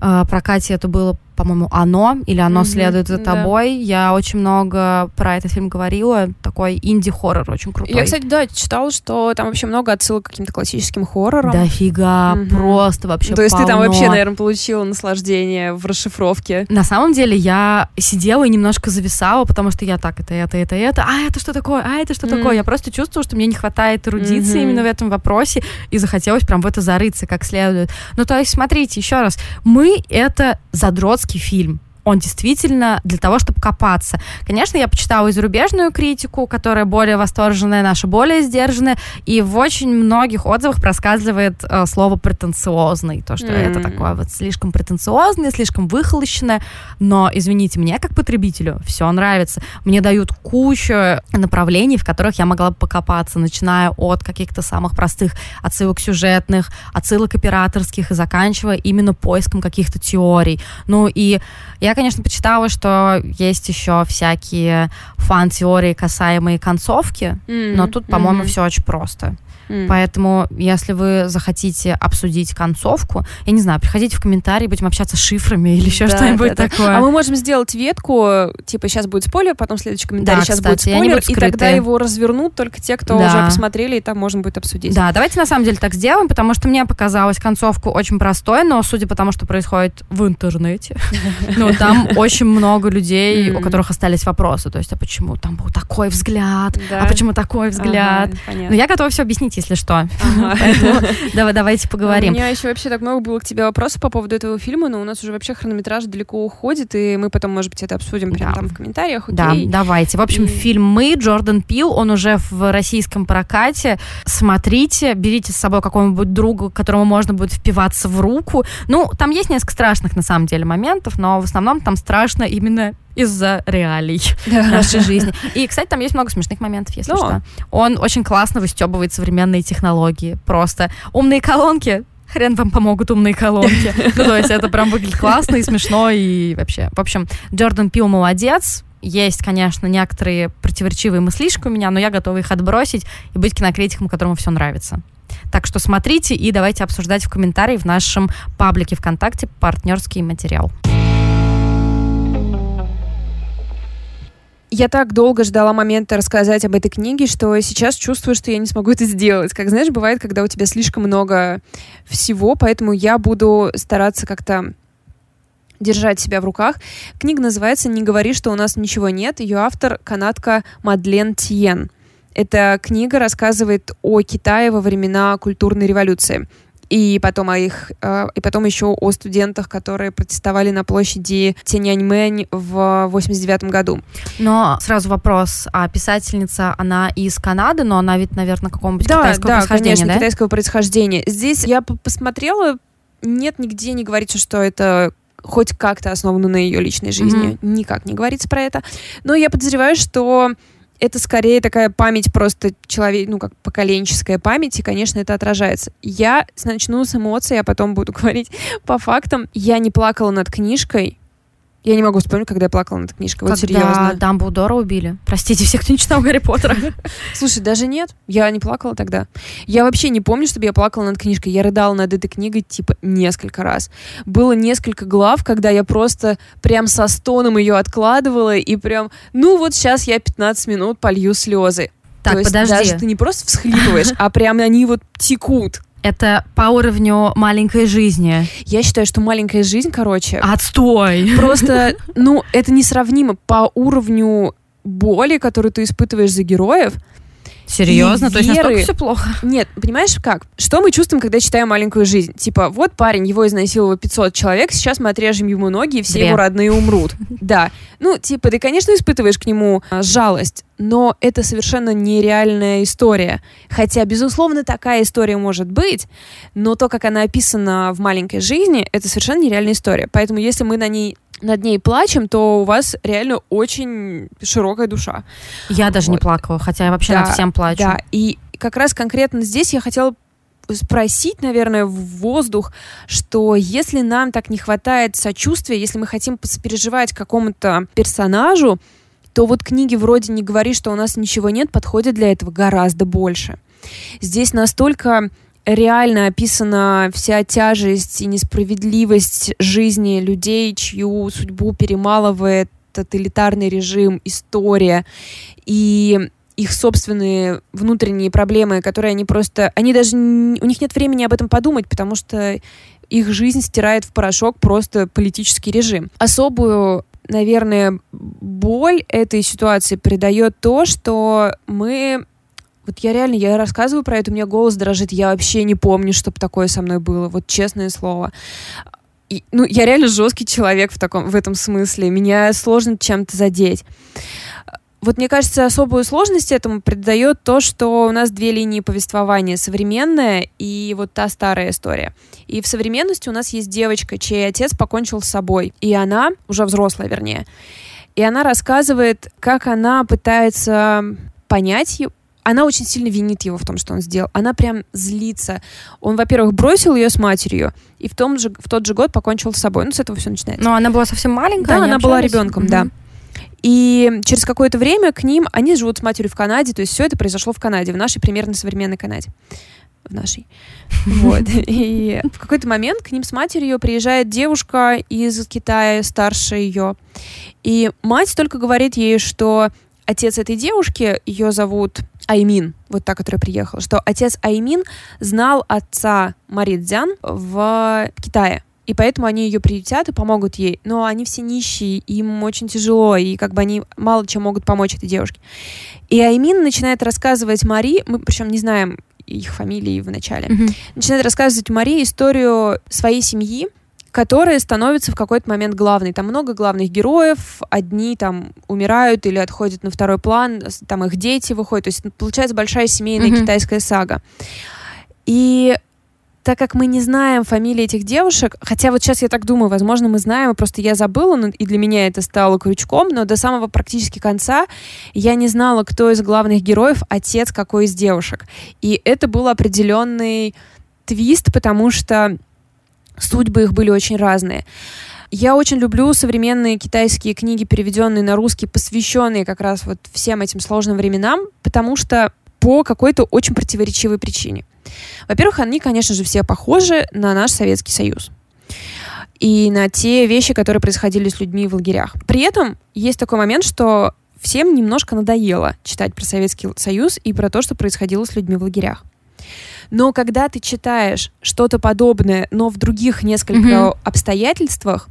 Speaker 2: э, прокате это было по-моему, «Оно» или «Оно mm-hmm, следует за тобой». Да. Я очень много про этот фильм говорила. Такой инди-хоррор очень крутой.
Speaker 1: Я, кстати, да, читала, что там вообще много отсылок к каким-то классическим хоррорам.
Speaker 2: Да фига, mm-hmm. просто вообще
Speaker 1: То есть
Speaker 2: полно.
Speaker 1: ты там вообще, наверное, получила наслаждение в расшифровке.
Speaker 2: На самом деле я сидела и немножко зависала, потому что я так, это, это, это, это, а это что такое, а это что mm-hmm. такое. Я просто чувствовала, что мне не хватает эрудиции mm-hmm. именно в этом вопросе, и захотелось прям в это зарыться как следует. Ну, то есть, смотрите, еще раз, мы — это задрот идиотский фильм он действительно для того, чтобы копаться. Конечно, я почитала и зарубежную критику, которая более восторженная, наша более сдержанная, и в очень многих отзывах проскальзывает э, слово претенциозный, то, что mm-hmm. это такое вот слишком претенциозное, слишком выхолощенное, но, извините, мне как потребителю все нравится. Мне дают кучу направлений, в которых я могла бы покопаться, начиная от каких-то самых простых отсылок сюжетных, отсылок операторских и заканчивая именно поиском каких-то теорий. Ну и я конечно, почитала, что есть еще всякие фан-теории, касаемые концовки, mm-hmm. но тут, по-моему, mm-hmm. все очень просто. Mm. Поэтому, если вы захотите обсудить концовку, я не знаю, приходите в комментарии, будем общаться с шифрами или еще да, что-нибудь да, такое. Да.
Speaker 1: А мы можем сделать ветку, типа сейчас будет спойлер, потом следующий комментарий, да, сейчас кстати, будет спойлер, и тогда его развернут только те, кто да. уже посмотрели, и там можно будет обсудить.
Speaker 2: Да, давайте на самом деле так сделаем, потому что мне показалось концовку очень простой, но судя по тому, что происходит в интернете, ну там очень много людей, у которых остались вопросы. То есть, а почему там был такой взгляд? А почему такой взгляд? Ну, я готова все объяснить, если что. Давай, давайте поговорим.
Speaker 1: У меня еще вообще так много было к тебе вопросов по поводу этого фильма, но у нас уже вообще хронометраж далеко уходит, и мы потом, может быть, это обсудим прямо там в комментариях.
Speaker 2: Да, давайте. В общем, фильм «Мы», Джордан Пил, он уже в российском прокате. Смотрите, берите с собой какого-нибудь друга, которому можно будет впиваться в руку. Ну, там есть несколько страшных, на самом деле, моментов, но в основном там страшно именно из-за реалий нашей жизни. И, кстати, там есть много смешных моментов, если что. Он очень классно выстебывает современные технологии. Просто умные колонки, хрен вам помогут умные колонки. Ну, то есть это прям выглядит классно и смешно, и вообще. В общем, Джордан Пил молодец, есть, конечно, некоторые противоречивые мыслишки у меня, но я готова их отбросить и быть кинокритиком, которому все нравится. Так что смотрите и давайте обсуждать в комментарии в нашем паблике ВКонтакте «Партнерский материал».
Speaker 1: Я так долго ждала момента рассказать об этой книге, что сейчас чувствую, что я не смогу это сделать. Как знаешь, бывает, когда у тебя слишком много всего, поэтому я буду стараться как-то держать себя в руках. Книга называется «Не говори, что у нас ничего нет». Ее автор — канадка Мадлен Тиен. Эта книга рассказывает о Китае во времена культурной революции и потом о их, э, и потом еще о студентах, которые протестовали на площади Тяньаньмэнь в 89 году.
Speaker 2: Но сразу вопрос, а писательница, она из Канады, но она ведь, наверное, какого-нибудь да, китайского да, происхождения,
Speaker 1: конечно,
Speaker 2: да?
Speaker 1: китайского происхождения. Здесь я посмотрела, нет нигде не говорится, что это хоть как-то основано на ее личной жизни. Mm-hmm. Никак не говорится про это. Но я подозреваю, что это скорее такая память просто человек, ну, как поколенческая память, и, конечно, это отражается. Я начну с эмоций, а потом буду говорить по фактам. Я не плакала над книжкой, я не могу вспомнить, когда я плакала над книжкой. Вот когда серьезно.
Speaker 2: Дамблдора убили. Простите всех, кто не читал Гарри Поттера.
Speaker 1: Слушай, даже нет. Я не плакала тогда. Я вообще не помню, чтобы я плакала над книжкой. Я рыдала над этой книгой, типа, несколько раз. Было несколько глав, когда я просто прям со стоном ее откладывала и прям, ну вот сейчас я 15 минут полью слезы.
Speaker 2: Так, То есть подожди.
Speaker 1: даже ты не просто всхлипываешь, а прям они вот текут
Speaker 2: это по уровню маленькой жизни.
Speaker 1: Я считаю, что маленькая жизнь, короче...
Speaker 2: Отстой!
Speaker 1: Просто, ну, это несравнимо по уровню боли, которую ты испытываешь за героев,
Speaker 2: Серьезно? То есть настолько все плохо?
Speaker 1: Нет, понимаешь как? Что мы чувствуем, когда читаем «Маленькую жизнь»? Типа, вот парень, его изнасиловало 500 человек, сейчас мы отрежем ему ноги, и все Две. его родные умрут. Да. Ну, типа, ты, конечно, испытываешь к нему а, жалость, но это совершенно нереальная история. Хотя, безусловно, такая история может быть, но то, как она описана в «Маленькой жизни», это совершенно нереальная история. Поэтому, если мы на ней над ней плачем, то у вас реально очень широкая душа.
Speaker 2: Я даже вот. не плакала, хотя я вообще да, над всем плачу.
Speaker 1: Да, и как раз конкретно здесь я хотела спросить, наверное, в воздух, что если нам так не хватает сочувствия, если мы хотим переживать какому-то персонажу, то вот книги вроде «Не говори, что у нас ничего нет» подходят для этого гораздо больше. Здесь настолько реально описана вся тяжесть и несправедливость жизни людей, чью судьбу перемалывает тоталитарный режим, история и их собственные внутренние проблемы, которые они просто... Они даже... У них нет времени об этом подумать, потому что их жизнь стирает в порошок просто политический режим. Особую наверное, боль этой ситуации придает то, что мы вот я реально, я рассказываю про это, у меня голос дрожит, я вообще не помню, чтобы такое со мной было, вот честное слово. И, ну, я реально жесткий человек в, таком, в этом смысле, меня сложно чем-то задеть. Вот мне кажется, особую сложность этому придает то, что у нас две линии повествования. Современная и вот та старая история. И в современности у нас есть девочка, чей отец покончил с собой. И она, уже взрослая вернее, и она рассказывает, как она пытается понять она очень сильно винит его в том, что он сделал. Она прям злится. Он, во-первых, бросил ее с матерью, и в, том же, в тот же год покончил с собой. Ну, с этого все начинается.
Speaker 2: Но она была совсем маленькая?
Speaker 1: Да, она была ребенком, mm-hmm. да. И через какое-то время к ним, они живут с матерью в Канаде, то есть все это произошло в Канаде, в нашей примерно современной Канаде. В нашей. Вот. И в какой-то момент к ним с матерью приезжает девушка из Китая, старше ее. И мать только говорит ей, что отец этой девушки, ее зовут Аймин, вот та, которая приехала, что отец Аймин знал отца Мари Дзян в Китае. и поэтому они ее приютят и помогут ей. Но они все нищие, им очень тяжело, и как бы они мало чем могут помочь этой девушке. И Аймин начинает рассказывать Мари, мы причем не знаем их фамилии в начале, mm-hmm. начинает рассказывать Мари историю своей семьи, которая становится в какой-то момент главной. Там много главных героев, одни там умирают или отходят на второй план, там их дети выходят, то есть получается большая семейная mm-hmm. китайская сага. И так как мы не знаем фамилии этих девушек, хотя вот сейчас я так думаю, возможно, мы знаем, просто я забыла, и для меня это стало крючком, но до самого практически конца я не знала, кто из главных героев отец какой из девушек. И это был определенный твист, потому что судьбы их были очень разные. Я очень люблю современные китайские книги, переведенные на русский, посвященные как раз вот всем этим сложным временам, потому что по какой-то очень противоречивой причине. Во-первых, они, конечно же, все похожи на наш Советский Союз и на те вещи, которые происходили с людьми в лагерях. При этом есть такой момент, что всем немножко надоело читать про Советский Союз и про то, что происходило с людьми в лагерях. Но когда ты читаешь что-то подобное, но в других несколько mm-hmm. обстоятельствах,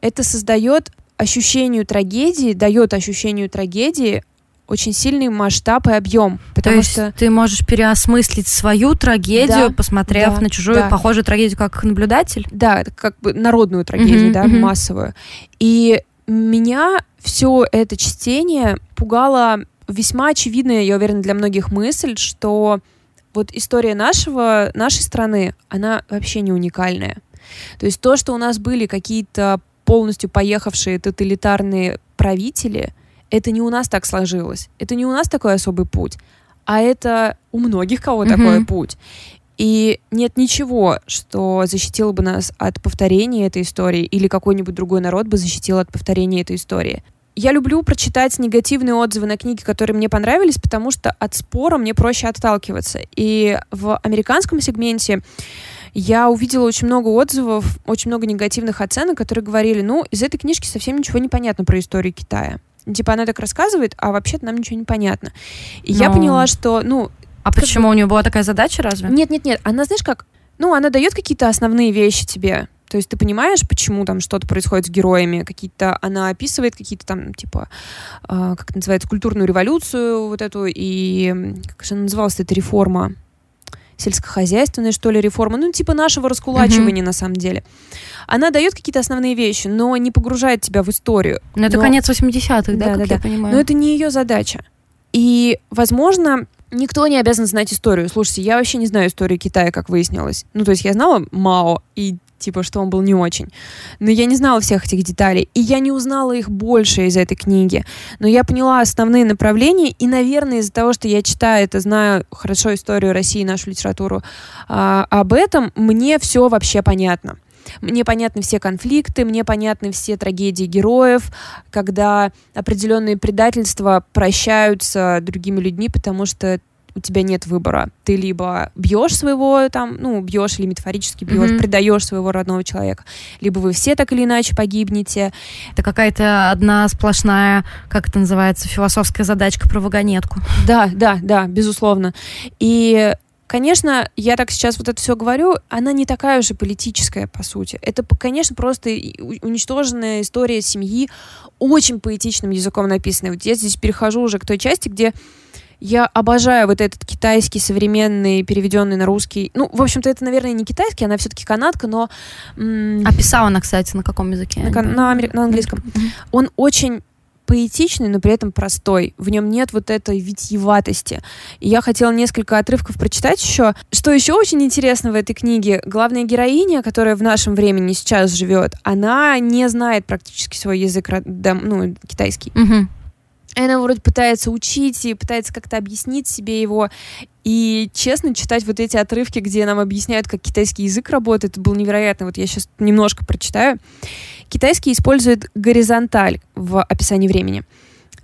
Speaker 1: это создает ощущению трагедии, дает ощущению трагедии очень сильный масштаб и объем.
Speaker 2: Потому То что ты можешь переосмыслить свою трагедию, да, посмотрев да, на чужую да. похожую трагедию как наблюдатель.
Speaker 1: Да, как бы народную трагедию, mm-hmm, да, mm-hmm. массовую. И меня все это чтение пугало весьма очевидная, я уверена, для многих мысль, что вот история нашего, нашей страны, она вообще не уникальная. То есть то, что у нас были какие-то полностью поехавшие тоталитарные правители, это не у нас так сложилось. Это не у нас такой особый путь, а это у многих кого mm-hmm. такой путь. И нет ничего, что защитило бы нас от повторения этой истории, или какой-нибудь другой народ бы защитил от повторения этой истории. Я люблю прочитать негативные отзывы на книги, которые мне понравились, потому что от спора мне проще отталкиваться. И в американском сегменте я увидела очень много отзывов, очень много негативных оценок, которые говорили, ну, из этой книжки совсем ничего не понятно про историю Китая. Типа она так рассказывает, а вообще-то нам ничего не понятно. И Но... я поняла, что, ну...
Speaker 2: А почему бы... у нее была такая задача разве?
Speaker 1: Нет, нет, нет. Она, знаешь, как... Ну, она дает какие-то основные вещи тебе. То есть ты понимаешь, почему там что-то происходит с героями, какие-то она описывает какие-то там типа э, как называется культурную революцию вот эту и как же она называлась эта реформа сельскохозяйственная что ли реформа, ну типа нашего раскулачивания mm-hmm. на самом деле. Она дает какие-то основные вещи, но не погружает тебя в историю.
Speaker 2: Но, но... это конец 80-х, да, да, да, да. понимаю.
Speaker 1: Но это не ее задача. И, возможно, никто не обязан знать историю. Слушайте, я вообще не знаю историю Китая, как выяснилось. Ну, то есть я знала Мао и типа, что он был не очень. Но я не знала всех этих деталей, и я не узнала их больше из этой книги. Но я поняла основные направления, и, наверное, из-за того, что я читаю это, знаю хорошо историю России, нашу литературу, а, об этом мне все вообще понятно. Мне понятны все конфликты, мне понятны все трагедии героев, когда определенные предательства прощаются другими людьми, потому что у тебя нет выбора. Ты либо бьешь своего там, ну, бьешь или метафорически бьешь, mm-hmm. предаешь своего родного человека, либо вы все так или иначе погибнете.
Speaker 2: Это какая-то одна сплошная, как это называется, философская задачка про вагонетку.
Speaker 1: Да, да, да, безусловно. И Конечно, я так сейчас вот это все говорю, она не такая уже политическая, по сути. Это, конечно, просто уничтоженная история семьи, очень поэтичным языком написанная. Вот я здесь перехожу уже к той части, где я обожаю вот этот китайский современный, переведенный на русский. Ну, в общем-то, это, наверное, не китайский, она все-таки канадка, но...
Speaker 2: М- а писала она, кстати, на каком языке?
Speaker 1: На, на, амер... на английском. Mm-hmm. Он очень поэтичный, но при этом простой. В нем нет вот этой витьеватости. И я хотела несколько отрывков прочитать еще. Что еще очень интересно в этой книге, главная героиня, которая в нашем времени сейчас живет, она не знает практически свой язык, ну, китайский.
Speaker 2: Угу.
Speaker 1: И она вроде пытается учить и пытается как-то объяснить себе его. И честно, читать вот эти отрывки, где нам объясняют, как китайский язык работает, это было невероятно. Вот я сейчас немножко прочитаю. Китайский использует горизонталь в описании времени.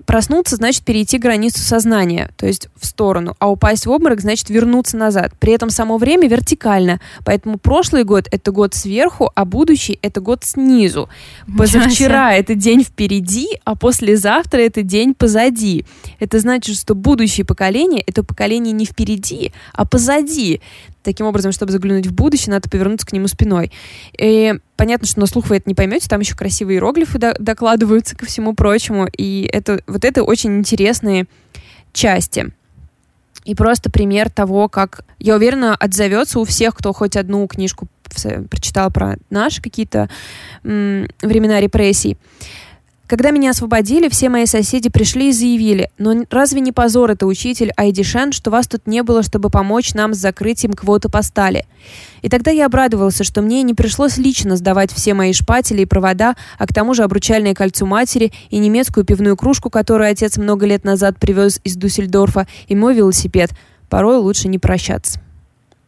Speaker 1: Проснуться значит перейти границу сознания, то есть в сторону, а упасть в обморок значит вернуться назад. При этом само время вертикально, поэтому прошлый год — это год сверху, а будущий — это год снизу. Позавчера — это день впереди, а послезавтра — это день позади. Это значит, что будущее поколение — это поколение не впереди, а позади. Таким образом, чтобы заглянуть в будущее, надо повернуться к нему спиной. И понятно, что на слух вы это не поймете, там еще красивые иероглифы докладываются ко всему прочему, и это, вот это очень интересные части. И просто пример того, как, я уверена, отзовется у всех, кто хоть одну книжку прочитал про наши какие-то времена репрессий. Когда меня освободили, все мои соседи пришли и заявили, «Ну разве не позор это, учитель Айди Шен, что вас тут не было, чтобы помочь нам с закрытием квоты по стали?» И тогда я обрадовался, что мне не пришлось лично сдавать все мои шпатели и провода, а к тому же обручальное кольцо матери и немецкую пивную кружку, которую отец много лет назад привез из Дусельдорфа, и мой велосипед. Порой лучше не прощаться.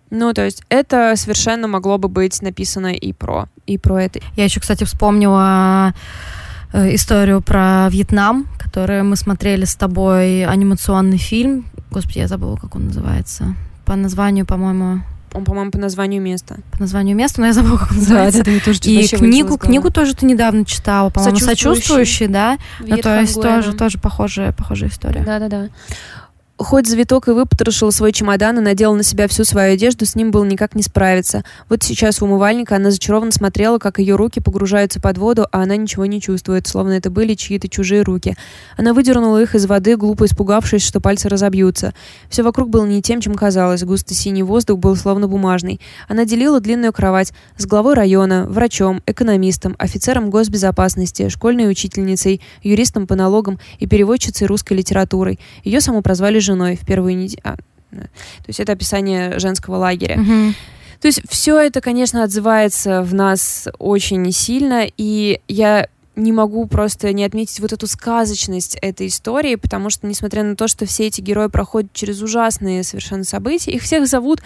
Speaker 1: Ну, то есть это совершенно могло бы быть написано и про, и про это.
Speaker 2: Я еще, кстати, вспомнила историю про Вьетнам, которую мы смотрели с тобой, анимационный фильм. Господи, я забыла, как он называется. По названию, по-моему,
Speaker 1: он, по-моему, по названию места.
Speaker 2: По названию места, но я забыла, как он называется. Да, да, тоже И книгу, книгу тоже ты недавно читала, по-моему, сочувствующий, да? Ну, то есть тоже, тоже похожая, похожая история.
Speaker 1: Да-да-да. Хоть завиток и выпотрошил свой чемодан и надел на себя всю свою одежду, с ним было никак не справиться. Вот сейчас у умывальника она зачарованно смотрела, как ее руки погружаются под воду, а она ничего не чувствует, словно это были чьи-то чужие руки. Она выдернула их из воды, глупо испугавшись, что пальцы разобьются. Все вокруг было не тем, чем казалось. Густо синий воздух был словно бумажный. Она делила длинную кровать с главой района, врачом, экономистом, офицером госбезопасности, школьной учительницей, юристом по налогам и переводчицей русской литературой. Ее саму прозвали женой в первую неделю. А, то есть это описание женского лагеря.
Speaker 2: Угу.
Speaker 1: То есть все это, конечно, отзывается в нас очень сильно, и я не могу просто не отметить вот эту сказочность этой истории, потому что, несмотря на то, что все эти герои проходят через ужасные совершенно события, их всех зовут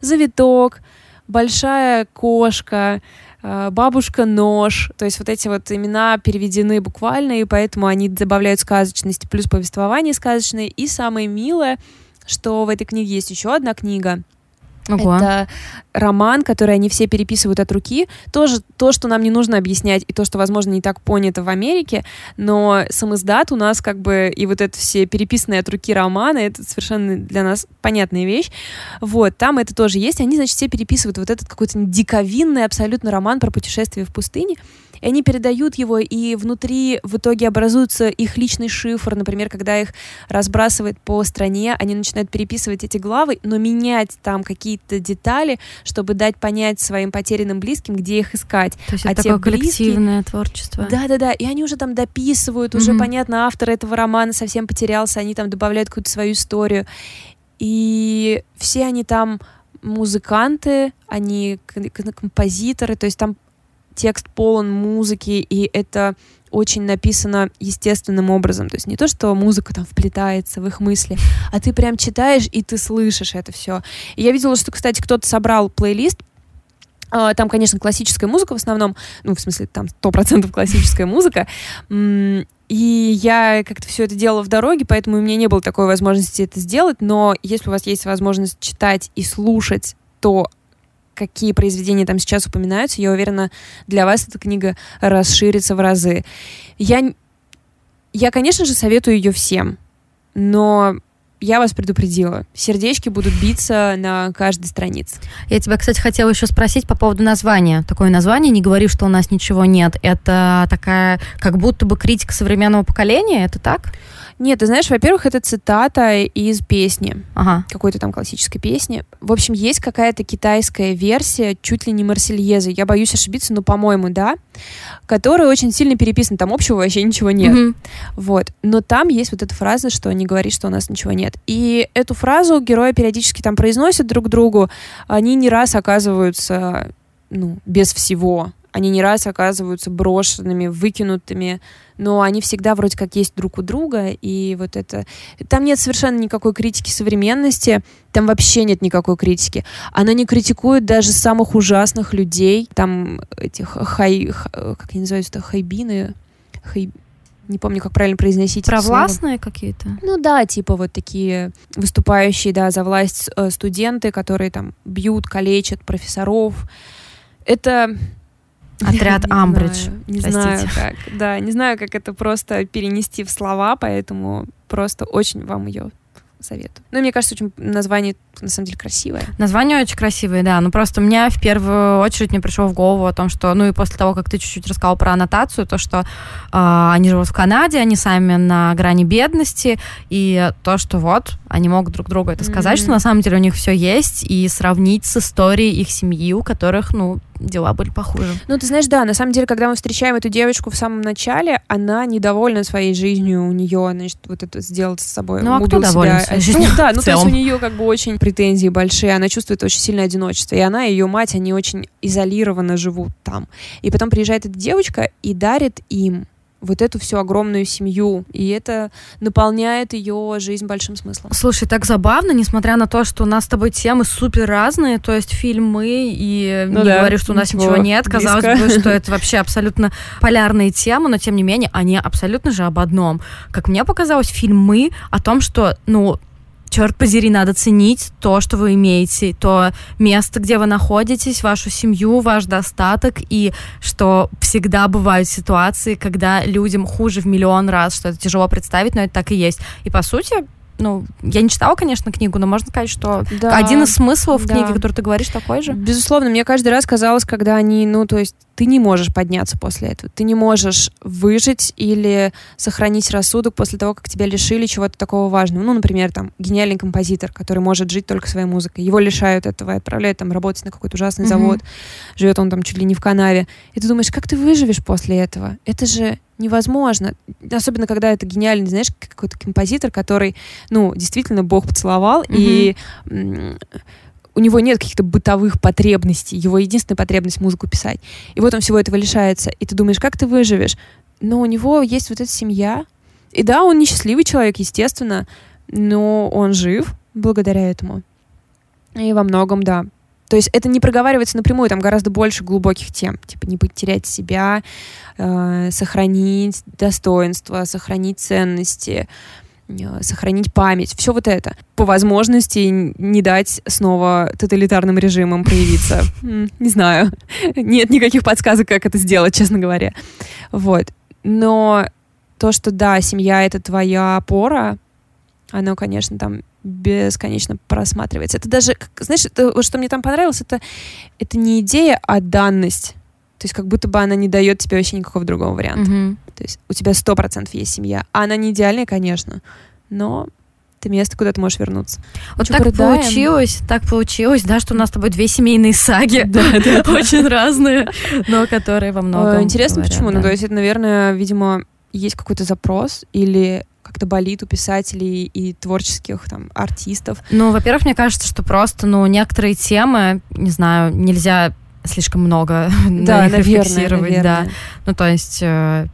Speaker 1: Завиток, Большая кошка, бабушка нож, то есть вот эти вот имена переведены буквально, и поэтому они добавляют сказочности, плюс повествование сказочное. И самое милое, что в этой книге есть еще одна книга, Ого. Это роман, который они все переписывают от руки. Тоже то, что нам не нужно объяснять, и то, что, возможно, не так понято в Америке, но сам издат у нас как бы, и вот это все переписанные от руки романы, это совершенно для нас понятная вещь. Вот, там это тоже есть. Они, значит, все переписывают вот этот какой-то диковинный абсолютно роман про путешествие в пустыне и они передают его, и внутри в итоге образуется их личный шифр, например, когда их разбрасывает по стране, они начинают переписывать эти главы, но менять там какие-то детали, чтобы дать понять своим потерянным близким, где их искать.
Speaker 2: То есть а это такое близкие... коллективное творчество.
Speaker 1: Да-да-да, и они уже там дописывают, уже mm-hmm. понятно, автор этого романа совсем потерялся, они там добавляют какую-то свою историю. И все они там музыканты, они композиторы, то есть там текст полон музыки, и это очень написано естественным образом. То есть не то, что музыка там вплетается в их мысли, а ты прям читаешь, и ты слышишь это все. И я видела, что, кстати, кто-то собрал плейлист а, там, конечно, классическая музыка в основном, ну, в смысле, там сто процентов классическая музыка. И я как-то все это делала в дороге, поэтому у меня не было такой возможности это сделать. Но если у вас есть возможность читать и слушать то, какие произведения там сейчас упоминаются, я уверена, для вас эта книга расширится в разы. Я, я конечно же, советую ее всем, но я вас предупредила. Сердечки будут биться на каждой странице.
Speaker 2: Я тебя, кстати, хотела еще спросить по поводу названия. Такое название «Не говори, что у нас ничего нет». Это такая, как будто бы критика современного поколения, это так?
Speaker 1: Нет, ты знаешь, во-первых, это цитата из песни.
Speaker 2: Ага.
Speaker 1: Какой-то там классической песни. В общем, есть какая-то китайская версия, чуть ли не Марсельезы. Я боюсь ошибиться, но, по-моему, да. Которая очень сильно переписана. Там общего вообще ничего нет.
Speaker 2: Угу.
Speaker 1: Вот. Но там есть вот эта фраза, что не говори, что у нас ничего нет. И эту фразу герои периодически там произносят друг другу. Они не раз оказываются ну, без всего они не раз оказываются брошенными, выкинутыми, но они всегда вроде как есть друг у друга, и вот это... Там нет совершенно никакой критики современности, там вообще нет никакой критики. Она не критикует даже самых ужасных людей, там этих хай... как они называются, хайбины, хай не помню, как правильно произносить.
Speaker 2: Провластные какие-то?
Speaker 1: Ну да, типа вот такие выступающие, да, за власть э, студенты, которые там бьют, калечат профессоров. Это
Speaker 2: Отряд Амбридж.
Speaker 1: Не знаю, как. Да, не знаю, как это просто перенести в слова, поэтому просто очень вам ее советую. Ну, мне кажется, очень название на самом деле красивое.
Speaker 2: Название очень красивое, да. Ну, просто у меня в первую очередь мне пришло в голову о том, что, ну, и после того, как ты чуть-чуть рассказал про аннотацию, то, что э, они живут в Канаде, они сами на грани бедности, и то, что вот, они могут друг другу это сказать, mm-hmm. что на самом деле у них все есть, и сравнить с историей их семьи, у которых, ну, дела были похуже.
Speaker 1: Ну, ты знаешь, да, на самом деле, когда мы встречаем эту девочку в самом начале, она недовольна своей жизнью, у нее, значит, вот это сделать с собой.
Speaker 2: Ну, а кто доволен
Speaker 1: своей жизнью? Ну, да, ну, то есть у нее как бы очень претензии большие, она чувствует очень сильное одиночество, и она и ее мать, они очень изолированно живут там. И потом приезжает эта девочка и дарит им вот эту всю огромную семью, и это наполняет ее жизнь большим смыслом.
Speaker 2: Слушай, так забавно, несмотря на то, что у нас с тобой темы супер разные, то есть фильмы, и ну не да, говорю, что у нас ничего, ничего нет, близко. казалось бы, что это вообще абсолютно полярные темы, но тем не менее они абсолютно же об одном. Как мне показалось, фильмы о том, что, ну, черт подери, надо ценить то, что вы имеете, то место, где вы находитесь, вашу семью, ваш достаток, и что всегда бывают ситуации, когда людям хуже в миллион раз, что это тяжело представить, но это так и есть. И по сути, ну, я не читала, конечно, книгу, но можно сказать, что да, один из смыслов да. книги, который ты говоришь, такой же.
Speaker 1: Безусловно, мне каждый раз казалось, когда они, ну, то есть ты не можешь подняться после этого, ты не можешь выжить или сохранить рассудок после того, как тебя лишили чего-то такого важного. Ну, например, там, гениальный композитор, который может жить только своей музыкой. Его лишают этого и отправляют там работать на какой-то ужасный mm-hmm. завод. Живет он там чуть ли не в канаве. И ты думаешь, как ты выживешь после этого? Это же невозможно. Особенно, когда это гениальный, знаешь, какой-то композитор, который, ну, действительно Бог поцеловал, mm-hmm. и у него нет каких-то бытовых потребностей, его единственная потребность музыку писать. И вот он всего этого лишается. И ты думаешь, как ты выживешь? Но у него есть вот эта семья. И да, он несчастливый человек, естественно, но он жив благодаря этому. И во многом, да. То есть это не проговаривается напрямую, там гораздо больше глубоких тем. Типа не потерять себя, э, сохранить достоинство, сохранить ценности, Э, сохранить память, все вот это. По возможности не дать снова тоталитарным режимам проявиться. Не знаю. Нет никаких подсказок, как это сделать, честно говоря. Вот. Но то, что да, семья — это твоя опора, оно, конечно, там бесконечно просматривается. Это даже, знаешь, это, что мне там понравилось, это, это не идея, а данность. То есть как будто бы она не дает тебе вообще никакого другого варианта. Mm-hmm. То есть у тебя сто процентов есть семья. А она не идеальная, конечно, но это место, куда ты можешь вернуться.
Speaker 2: Вот Чё, так продаем? получилось, так получилось, да, что у нас с тобой две семейные саги, да, очень разные, но которые во многом
Speaker 1: Интересно, почему? Ну, то есть это, наверное, видимо, есть какой-то запрос или как-то болит у писателей и творческих там артистов?
Speaker 2: Ну, во-первых, мне кажется, что просто, ну, некоторые темы, не знаю, нельзя слишком много да, на них наверное, рефлексировать, наверное. да. Ну, то есть э,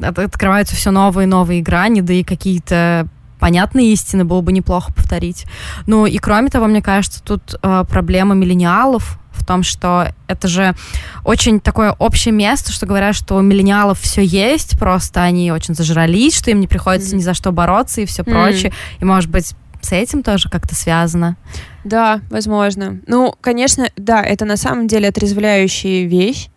Speaker 2: открываются все новые и новые грани, да и какие-то понятные истины было бы неплохо повторить. Ну и кроме того, мне кажется, тут э, проблема миллениалов в том, что это же очень такое общее место, что говорят, что у миллениалов все есть, просто они очень зажрались, что им не приходится mm. ни за что бороться и все mm. прочее. И, может быть, с этим тоже как-то связано.
Speaker 1: Да, возможно. Ну, конечно, да, это на самом деле отрезвляющая вещь.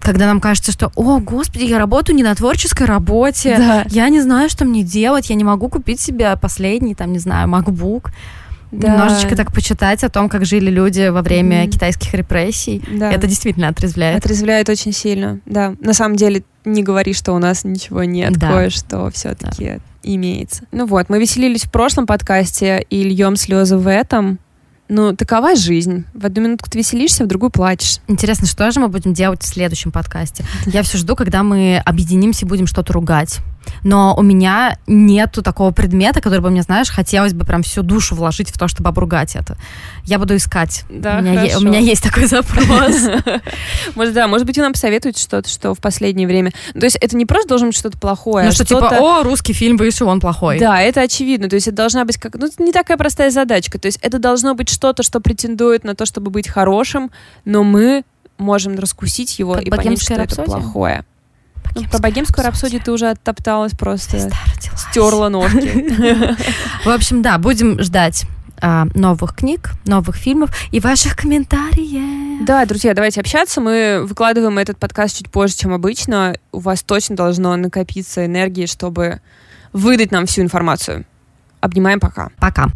Speaker 2: Когда нам кажется, что, о, господи, я работаю не на творческой работе, да. я не знаю, что мне делать, я не могу купить себе последний, там, не знаю, MacBook. Да. Немножечко так почитать о том, как жили люди во время mm. китайских репрессий. Да. Это действительно отрезвляет.
Speaker 1: Отрезвляет очень сильно, да. На самом деле, не говори, что у нас ничего нет, да. кое-что все-таки да. имеется. Ну вот, мы веселились в прошлом подкасте и льем слезы в этом. Ну, такова жизнь. В одну минутку ты веселишься, в другую плачешь.
Speaker 2: Интересно, что же мы будем делать в следующем подкасте? Я все жду, когда мы объединимся и будем что-то ругать но у меня нету такого предмета, который бы мне, знаешь, хотелось бы прям всю душу вложить в то, чтобы обругать это. Я буду искать. Да, у, меня е- у меня есть такой запрос.
Speaker 1: Может, да, может быть, вы нам посоветуете что-то, что в последнее время... То есть это не просто должен быть что-то плохое,
Speaker 2: Ну, а что типа, о, русский фильм вышел, он плохой.
Speaker 1: Да, это очевидно. То есть это должна быть как... Ну, не такая простая задачка. То есть это должно быть что-то, что претендует на то, чтобы быть хорошим, но мы можем раскусить его и понять, что это плохое. Ну, про богемскую рапсодию ты уже оттопталась просто. Стерла ножки.
Speaker 2: В общем, да, будем ждать а, новых книг, новых фильмов и ваших комментариев.
Speaker 1: Да, друзья, давайте общаться. Мы выкладываем этот подкаст чуть позже, чем обычно. У вас точно должно накопиться энергии, чтобы выдать нам всю информацию. Обнимаем, пока.
Speaker 2: Пока.